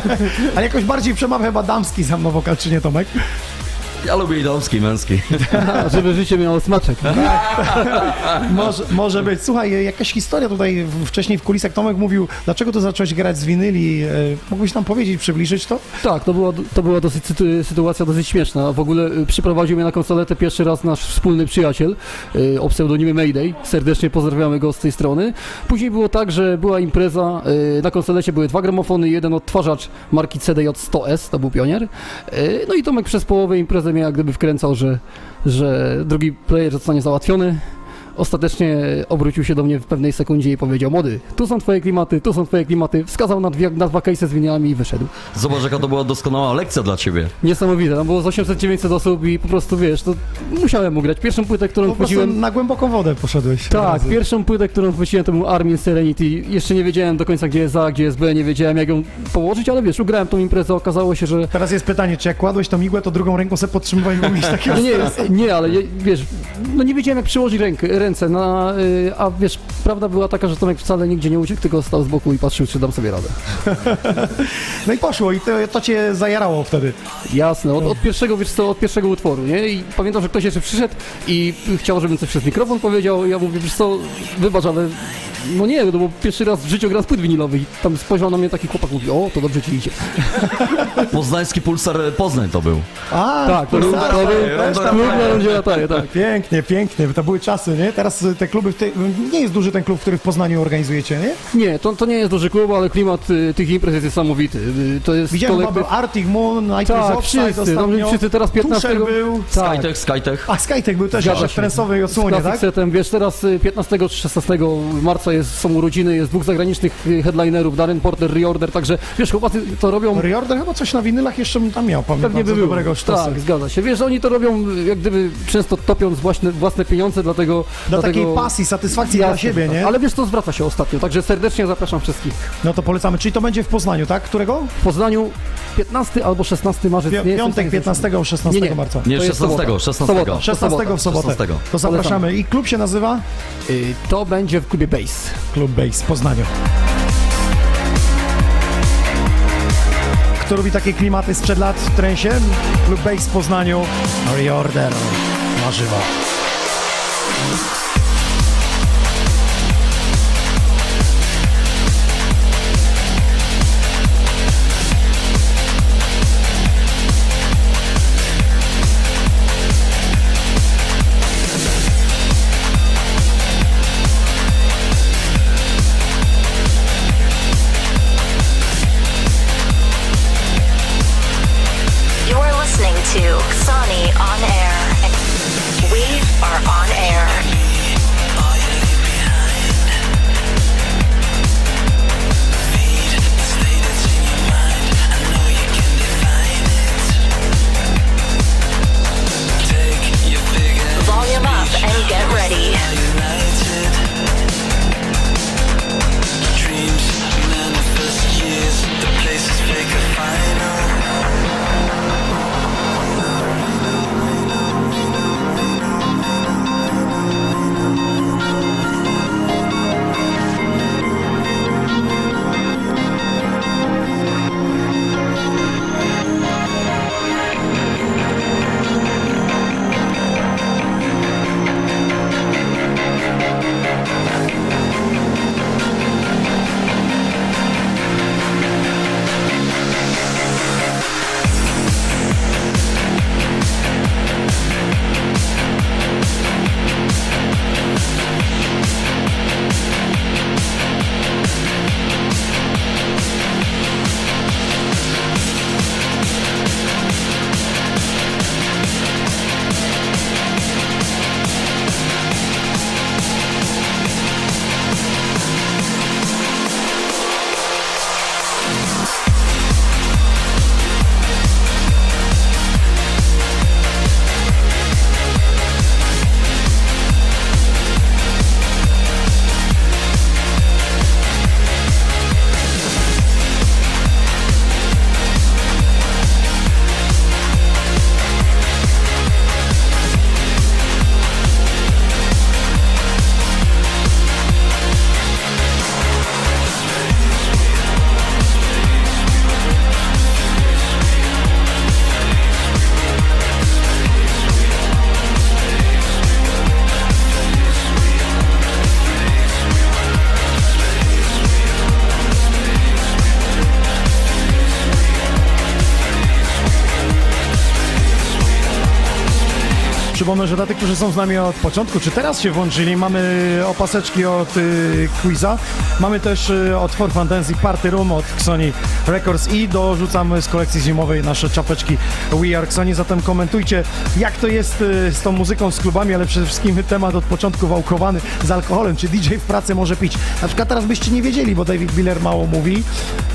Ale jakoś bardziej przemawia chyba damski za mną wokal, czy nie Tomek? Ja lubię i damski, i męski. A, żeby życie miało smaczek. Może, może być. Słuchaj, jakaś historia tutaj wcześniej w kulisach Tomek mówił, dlaczego to zacząłeś grać z winyli. E, Mógłbyś nam powiedzieć, przybliżyć to? Tak, to była, to była dosyć sytu- sytuacja dosyć śmieszna. W ogóle y, przyprowadził mnie na konsoletę pierwszy raz nasz wspólny przyjaciel y, o pseudonimie Mayday. Serdecznie pozdrawiamy go z tej strony. Później było tak, że była impreza, na konsolecie były dwa gramofony, jeden odtwarzacz marki CDJ 100S, to był pionier. No i Tomek przez połowę imprezy mnie jak gdyby wkręcał, że, że drugi player zostanie załatwiony. Ostatecznie obrócił się do mnie w pewnej sekundzie i powiedział, młody, tu są twoje klimaty, tu są twoje klimaty, wskazał na, dwie, na dwa case'y z winyłami i wyszedł. Zobacz, jaka to była doskonała lekcja dla ciebie. Niesamowite, tam było z 800-900 osób i po prostu, wiesz, to musiałem mu grać. Pierwszą płytę, którą chwyciłem... na głęboką wodę poszedłeś. Tak, pierwszą płytę, którą chwyciłem, to był Armin Serenity. Jeszcze nie wiedziałem do końca, gdzie jest A, gdzie jest B, nie wiedziałem, jak ją położyć, ale wiesz, ugrałem tą imprezę, okazało się, że Teraz jest pytanie, czy jak kładłeś tą igłę, to drugą ręką sobie podtrzymywałeś, bo mieć takiego... Nie, nie, ale wiesz, no nie wiedziałem jak przyłożyć rękę, ręce, na, y, a wiesz, prawda była taka, że Tomek wcale nigdzie nie uciekł, tylko stał z boku i patrzył, czy dam sobie radę. No i poszło i to, to cię zajarało wtedy. Jasne, od, od pierwszego, wiesz co, od pierwszego utworu, nie? I pamiętam, że ktoś jeszcze przyszedł i chciał, żebym coś przez mikrofon powiedział, i ja mówię, wiesz co, wybacz, ale no nie, no bo pierwszy raz w życiu gram z płyt winylowych i tam spojrzał na mnie taki chłopak, mówi, o, to dobrze ci idzie. Poznański pulsar Poznań to był. A, Tak, to był, to był, tak. Pięknie, pięknie, to były czasy, nie? Teraz y, te kluby, w tej, nie jest duży ten klub, który w Poznaniu organizujecie, nie? Nie, to, to nie jest duży klub, ale klimat y, tych imprez jest niesamowity. Y, to jest Widziałem chyba kolektyw... był Arctic Moon, Night Tak, wszyscy, no, wszyscy teraz 15... Tusher był. Tak. Skytech, Skytech. A, Skytech był też w trensowej odsłonie, tak? Setem, wiesz, teraz y, 15 czy 16 marca jest, są urodziny, jest dwóch zagranicznych y, headlinerów, Darren Porter, Reorder, także wiesz, chłopacy to robią... Reorder chyba coś na winylach jeszcze bym tam miał, pamiętam, Pewnie by dobrego sztosy. Tak, zgadza się. Wiesz, oni to robią y, jak gdyby często topiąc własne, własne pieniądze, dlatego... Do dlatego... takiej pasji, satysfakcji dla siebie, nie? Ale wiesz, to zwraca się ostatnio, także serdecznie zapraszam wszystkich. No to polecamy. Czyli to będzie w Poznaniu, tak? Którego? W Poznaniu 15 albo 16 marzec. Pi- nie jestem w Piątek stanie 15 16 Nie, nie. marca. Nie, To jest 16, sobota. 16. Sobota. 16 w sobotę. 16. To zapraszamy. I klub się nazywa? Y, To będzie w klubie Base. Klub Base w Poznaniu. Kto lubi takie klimaty sprzed lat w trensie? Klub Base w Poznaniu. Reorder na Że dla tych, którzy są z nami od początku, czy teraz się włączyli, mamy opaseczki od y, Quiza, mamy też y, od For Fantasy Party Room od Sony Records i dorzucamy z kolekcji zimowej nasze czapeczki We Are Sony, zatem komentujcie, jak to jest y, z tą muzyką, z klubami, ale przede wszystkim temat od początku wałkowany z alkoholem, czy DJ w pracy może pić. Na przykład teraz byście nie wiedzieli, bo David Biller mało mówi,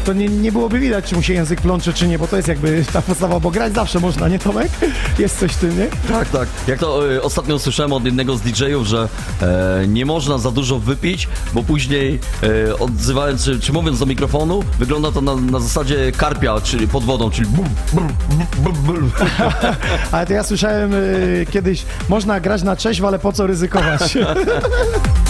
to nie, nie byłoby widać, czy mu się język plącze, czy nie, bo to jest jakby ta podstawa, bo grać zawsze można, nie Tomek? Jest coś w tym, nie? Tak, tak. Jak to y, ostatnio słyszałem od jednego z DJ-ów, że e, nie można za dużo wypić, bo później e, odzywając, czy, czy mówiąc do mikrofonu, wygląda to na, na zasadzie karpia, czyli pod wodą, czyli bum, bum, bum, bum, bum. Ale to ja słyszałem y, kiedyś, można grać na trzeźwo, ale po co ryzykować?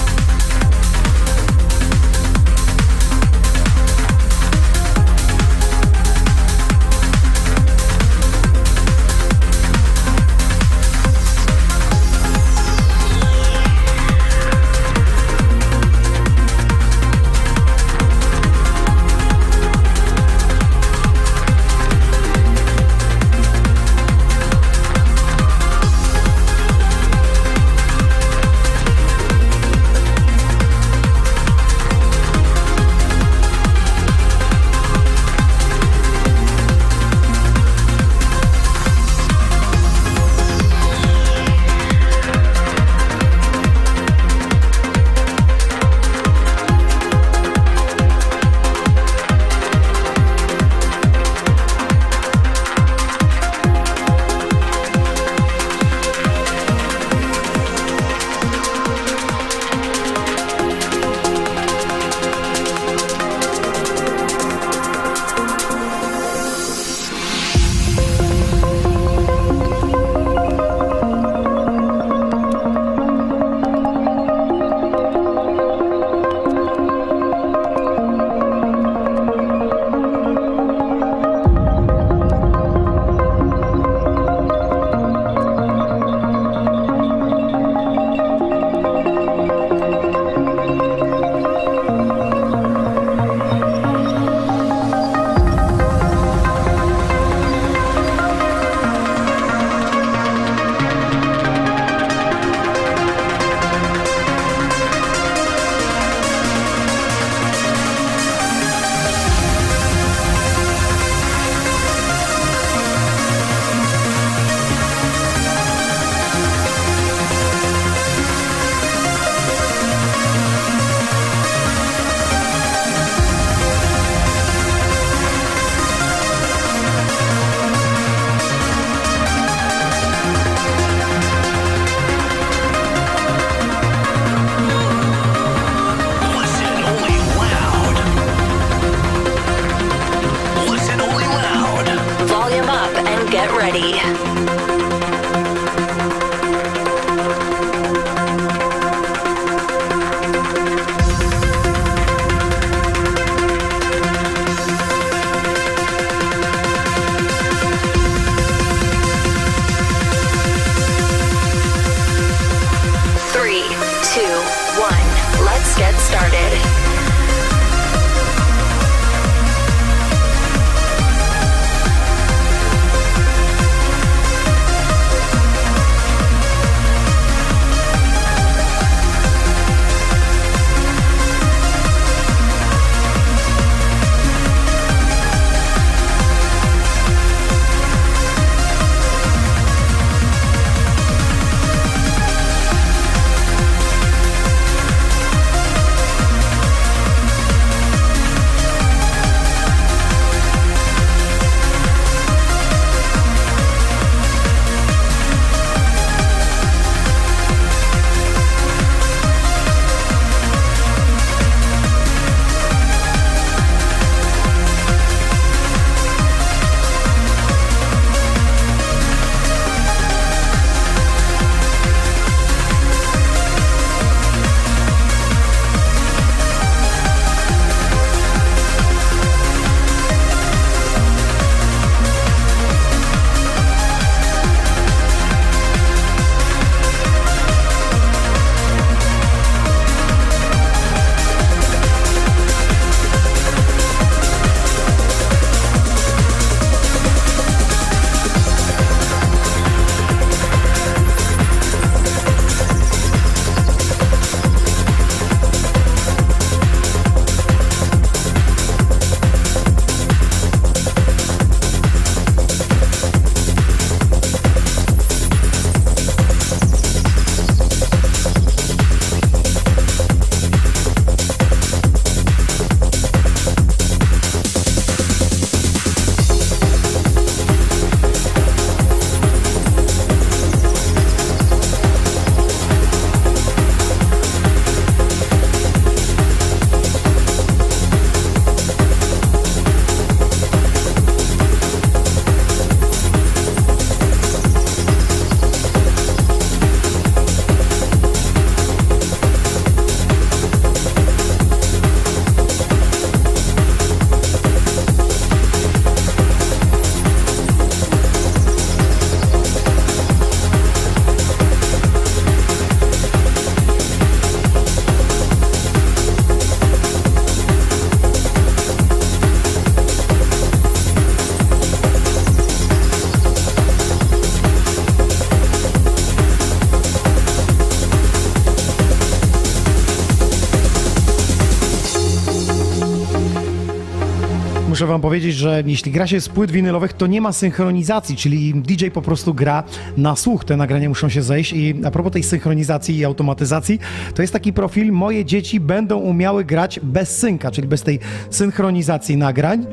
wam powiedzieć, że jeśli gra się z płyt winylowych, to nie ma synchronizacji, czyli DJ po prostu gra na słuch. Te nagrania muszą się zejść i a propos tej synchronizacji i automatyzacji, to jest taki profil, moje dzieci będą umiały grać bez synka, czyli bez tej synchronizacji nagrań.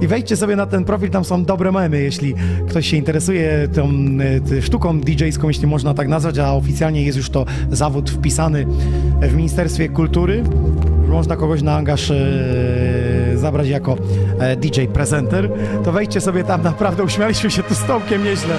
I wejdźcie sobie na ten profil, tam są dobre memy, jeśli ktoś się interesuje tą e, sztuką DJ-ską, jeśli można tak nazwać, a oficjalnie jest już to zawód wpisany w Ministerstwie Kultury. Można kogoś na angaż e, zabrać jako DJ prezenter, to wejdźcie sobie tam, naprawdę uśmialiśmy się tu z Tomkiem nieźle.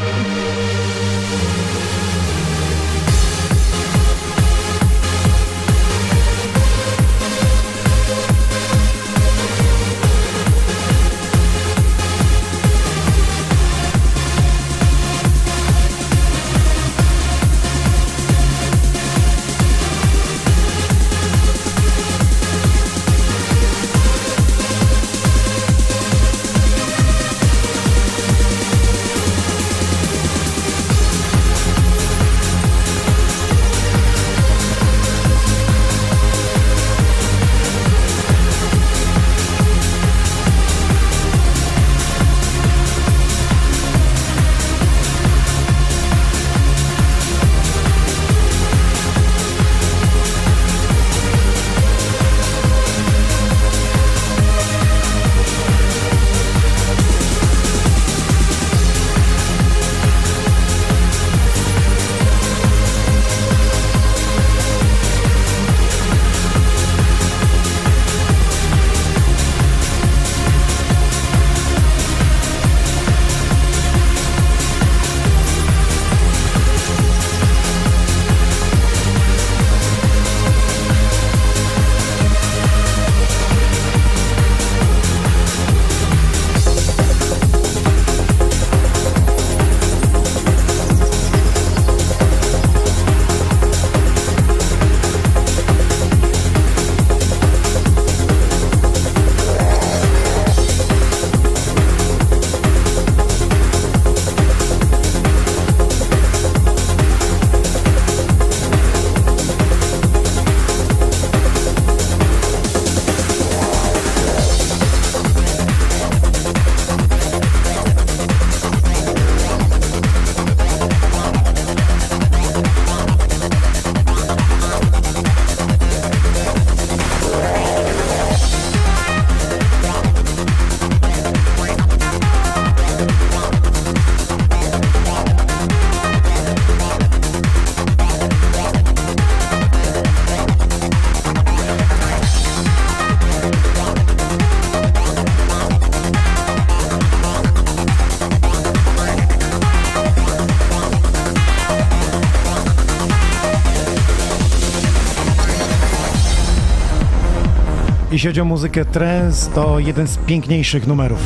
Jeśli chodzi o muzykę trance, to jeden z piękniejszych numerów.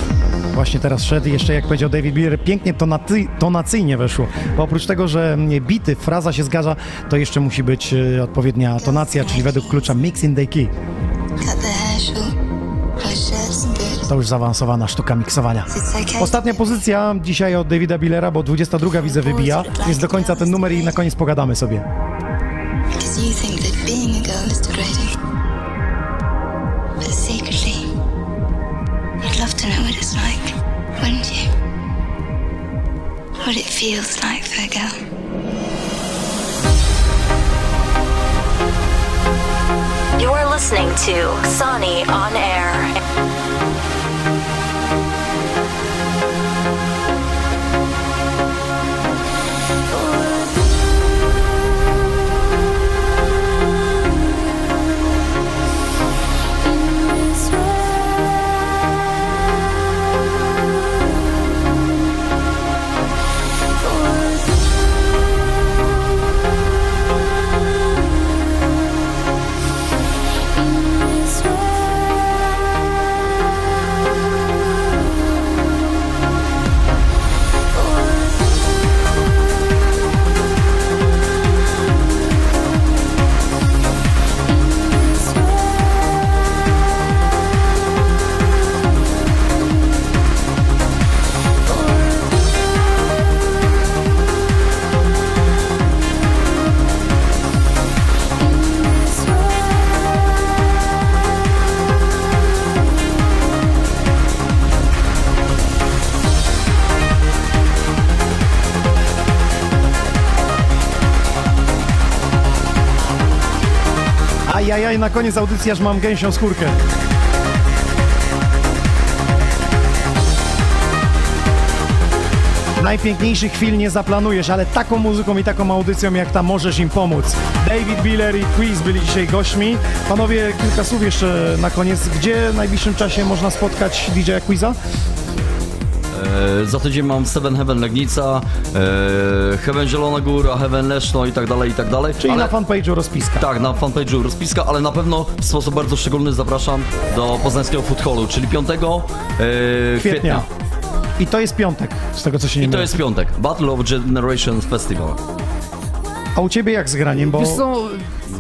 Właśnie teraz szedł i jeszcze jak powiedział David Bieler, pięknie tonaty, tonacyjnie weszło. Bo oprócz tego, że mm, bity, fraza się zgadza, to jeszcze musi być y, odpowiednia tonacja, czyli według klucza mix in the key. To już zaawansowana sztuka miksowania. Ostatnia pozycja dzisiaj od Davida Billera, bo 22 widzę wybija. Jest do końca ten numer i na koniec pogadamy sobie. Na koniec audycji aż mam gęsią skórkę. Najpiękniejszych chwil nie zaplanujesz, ale taką muzyką i taką audycją jak ta możesz im pomóc. David Biller i Quiz byli dzisiaj gośćmi. Panowie, kilka słów jeszcze na koniec. Gdzie w najbliższym czasie można spotkać DJ Quiza? E, za tydzień mam Seven Heaven Legnica, e, Heaven Zielona Góra, Heaven Leszno i tak dalej, i tak dalej. Czyli ale, na fanpage'u rozpiska. Tak, na fanpage'u rozpiska, ale na pewno w sposób bardzo szczególny zapraszam do poznańskiego food hallu, czyli 5 e, Kwietnia. kwietnia. I to jest piątek, z tego co się nie I to jest piątek. Battle of Generations Festival. A u ciebie jak z graniem? Bo Wiesz co,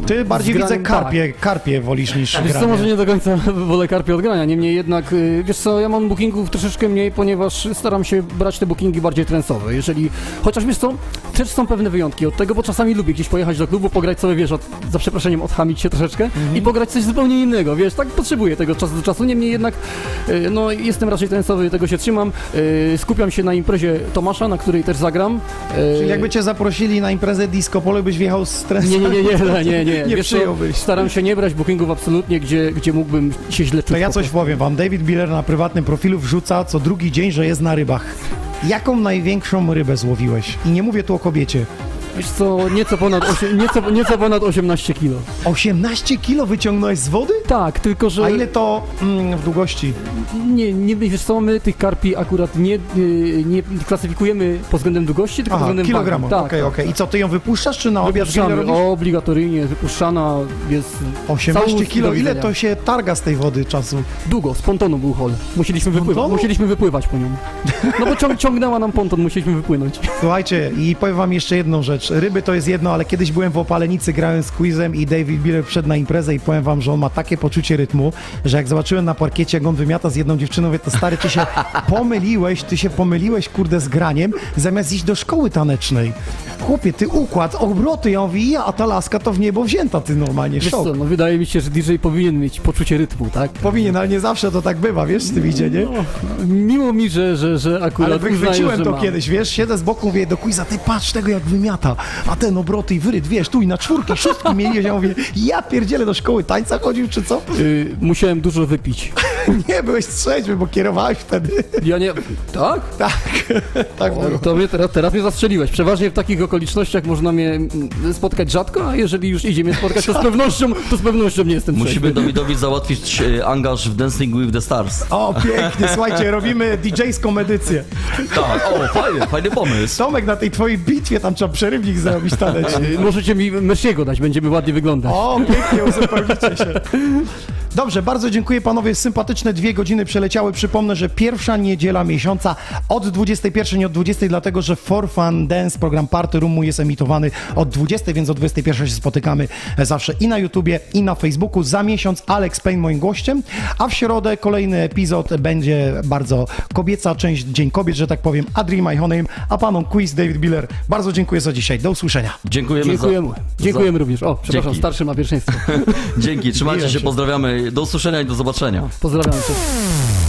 ty bardziej widzę karpie, karpie wolisz niż Wiesz co, granie. może nie do końca wolę karpie od grania, niemniej jednak, y, wiesz co, ja mam bookingów troszeczkę mniej, ponieważ staram się brać te bookingi bardziej trensowe, jeżeli, chociaż wiesz co, też są pewne wyjątki od tego, bo czasami lubię gdzieś pojechać do klubu, pograć sobie, wiesz, od, za przeproszeniem odchamić się troszeczkę Mhm. i pograć coś zupełnie innego, wiesz, tak potrzebuję tego czasu do czasu, niemniej jednak, y, no, jestem raczej trensowy, tego się trzymam, y, skupiam się na imprezie Tomasza, na której też zagram. Czyli jakby cię zaprosili na imprezę disco polo, byś wjechał z stresem. nie, nie, nie, nie, nie, nie, Nie Wiesz co, przyjąłbyś. Staram się nie brać bookingów absolutnie, gdzie, gdzie mógłbym się źle czuć. To ja coś powiem wam. David Biller na prywatnym profilu wrzuca co drugi dzień, że jest na rybach. Jaką największą rybę złowiłeś? I nie mówię tu o kobiecie. Wiesz co, nieco ponad, osie, nieco, nieco ponad 18 kilo. 18 kilo wyciągnąłeś z wody? Tak, tylko że A ile to mm, w długości? nie, nie, wiesz co, my tych karpi akurat nie, y, nie klasyfikujemy pod względem długości, tylko pod Aha, względem kilogramów. wagi. Okej, Tak, okej. I co, ty ją wypuszczasz, czy na obiad obligatoryjnie wypuszczana jest 18 całą kilo. Ile to się targa z tej wody czasu? Długo, z pontonu był hol. Musieliśmy, wypływać, pontonu? musieliśmy wypływać po nią. No bo ciąg, ciągnęła nam ponton, musieliśmy wypłynąć. Słuchajcie, i powiem wam jeszcze jedną rzecz. Ryby to jest jedno, ale kiedyś byłem w Opalenicy, grałem z quizem i David Biller wszedł na imprezę i powiem wam, że on ma takie poczucie rytmu, że jak zobaczyłem na parkiecie, jak on wymiata z jedną dziewczyną, mówię, to stary, ty się pomyliłeś, ty się pomyliłeś, kurde, z graniem, zamiast iść do szkoły tanecznej. Chłopie, ty układ, obroty, ja mówię, ja, a ta laska to w niebo wzięta, ty normalnie, Wiesz szok. co, no wydaje mi się, że DJ powinien mieć poczucie rytmu, tak? Powinien, ale nie zawsze to tak bywa, wiesz, z tym idzie, nie? Mimo mi, że, że, że akurat Ale uznaję, wychwyciłem że to mam. kiedyś, wiesz, siedzę z boku, mówię do quiza, ty patrz tego jak wymiata, a ten obroty i wyryt, wiesz, tu i na czwórki, szóstki mieli, ja mówię, ja pierdzielę do szkoły tańca chodził, czy co? Y, musiałem dużo wypić. Nie, byłeś trzeźwy, bo kierowałeś wtedy. Ja nie... Tak? Tak, tak O, było. to mnie teraz, teraz mnie zastrzeliłeś. Przeważnie w takich okolicznościach można mnie mm, spotkać rzadko, a jeżeli już idzie mnie spotkać, to z pewnością, to z pewnością nie jestem Musimy trzeźwy. Dawidowi załatwić e, angaż w Dancing with the Stars. O, pięknie, słuchajcie, robimy DJ-ską edycję. Tak, o, fajny, fajny pomysł. Tomek, na tej twojej bitwie tam trzeba przerywnik zrobić taneczny. Możecie mi Messiego dać, będziemy ładnie wyglądać. O, pięknie, uzupełnicie się. Dobrze, bardzo dziękuję panowie. Sympatyczne dwie godziny przeleciały. Przypomnę, że pierwsza niedziela miesiąca od 21, nie od 20, dlatego że For Fun Dance, program Party Roomu jest emitowany od 20, więc od 21 się spotykamy zawsze i na YouTubie, i na Facebooku. Za miesiąc Alex Payne moim gościem, a w środę kolejny epizod będzie bardzo kobieca część, Dzień Kobiet, że tak powiem, Adri My Honey, a panom Quiz David Biller. Bardzo dziękuję za dzisiaj. Do usłyszenia. Dziękujemy, Dziękujemy. za... Dziękujemy również. O, przepraszam, Dzięki. starszy ma pierwszeństwo. Dzięki, trzymajcie się. pozdrawiamy. Do usłyszenia i do zobaczenia. Pozdrawiam. Cześć.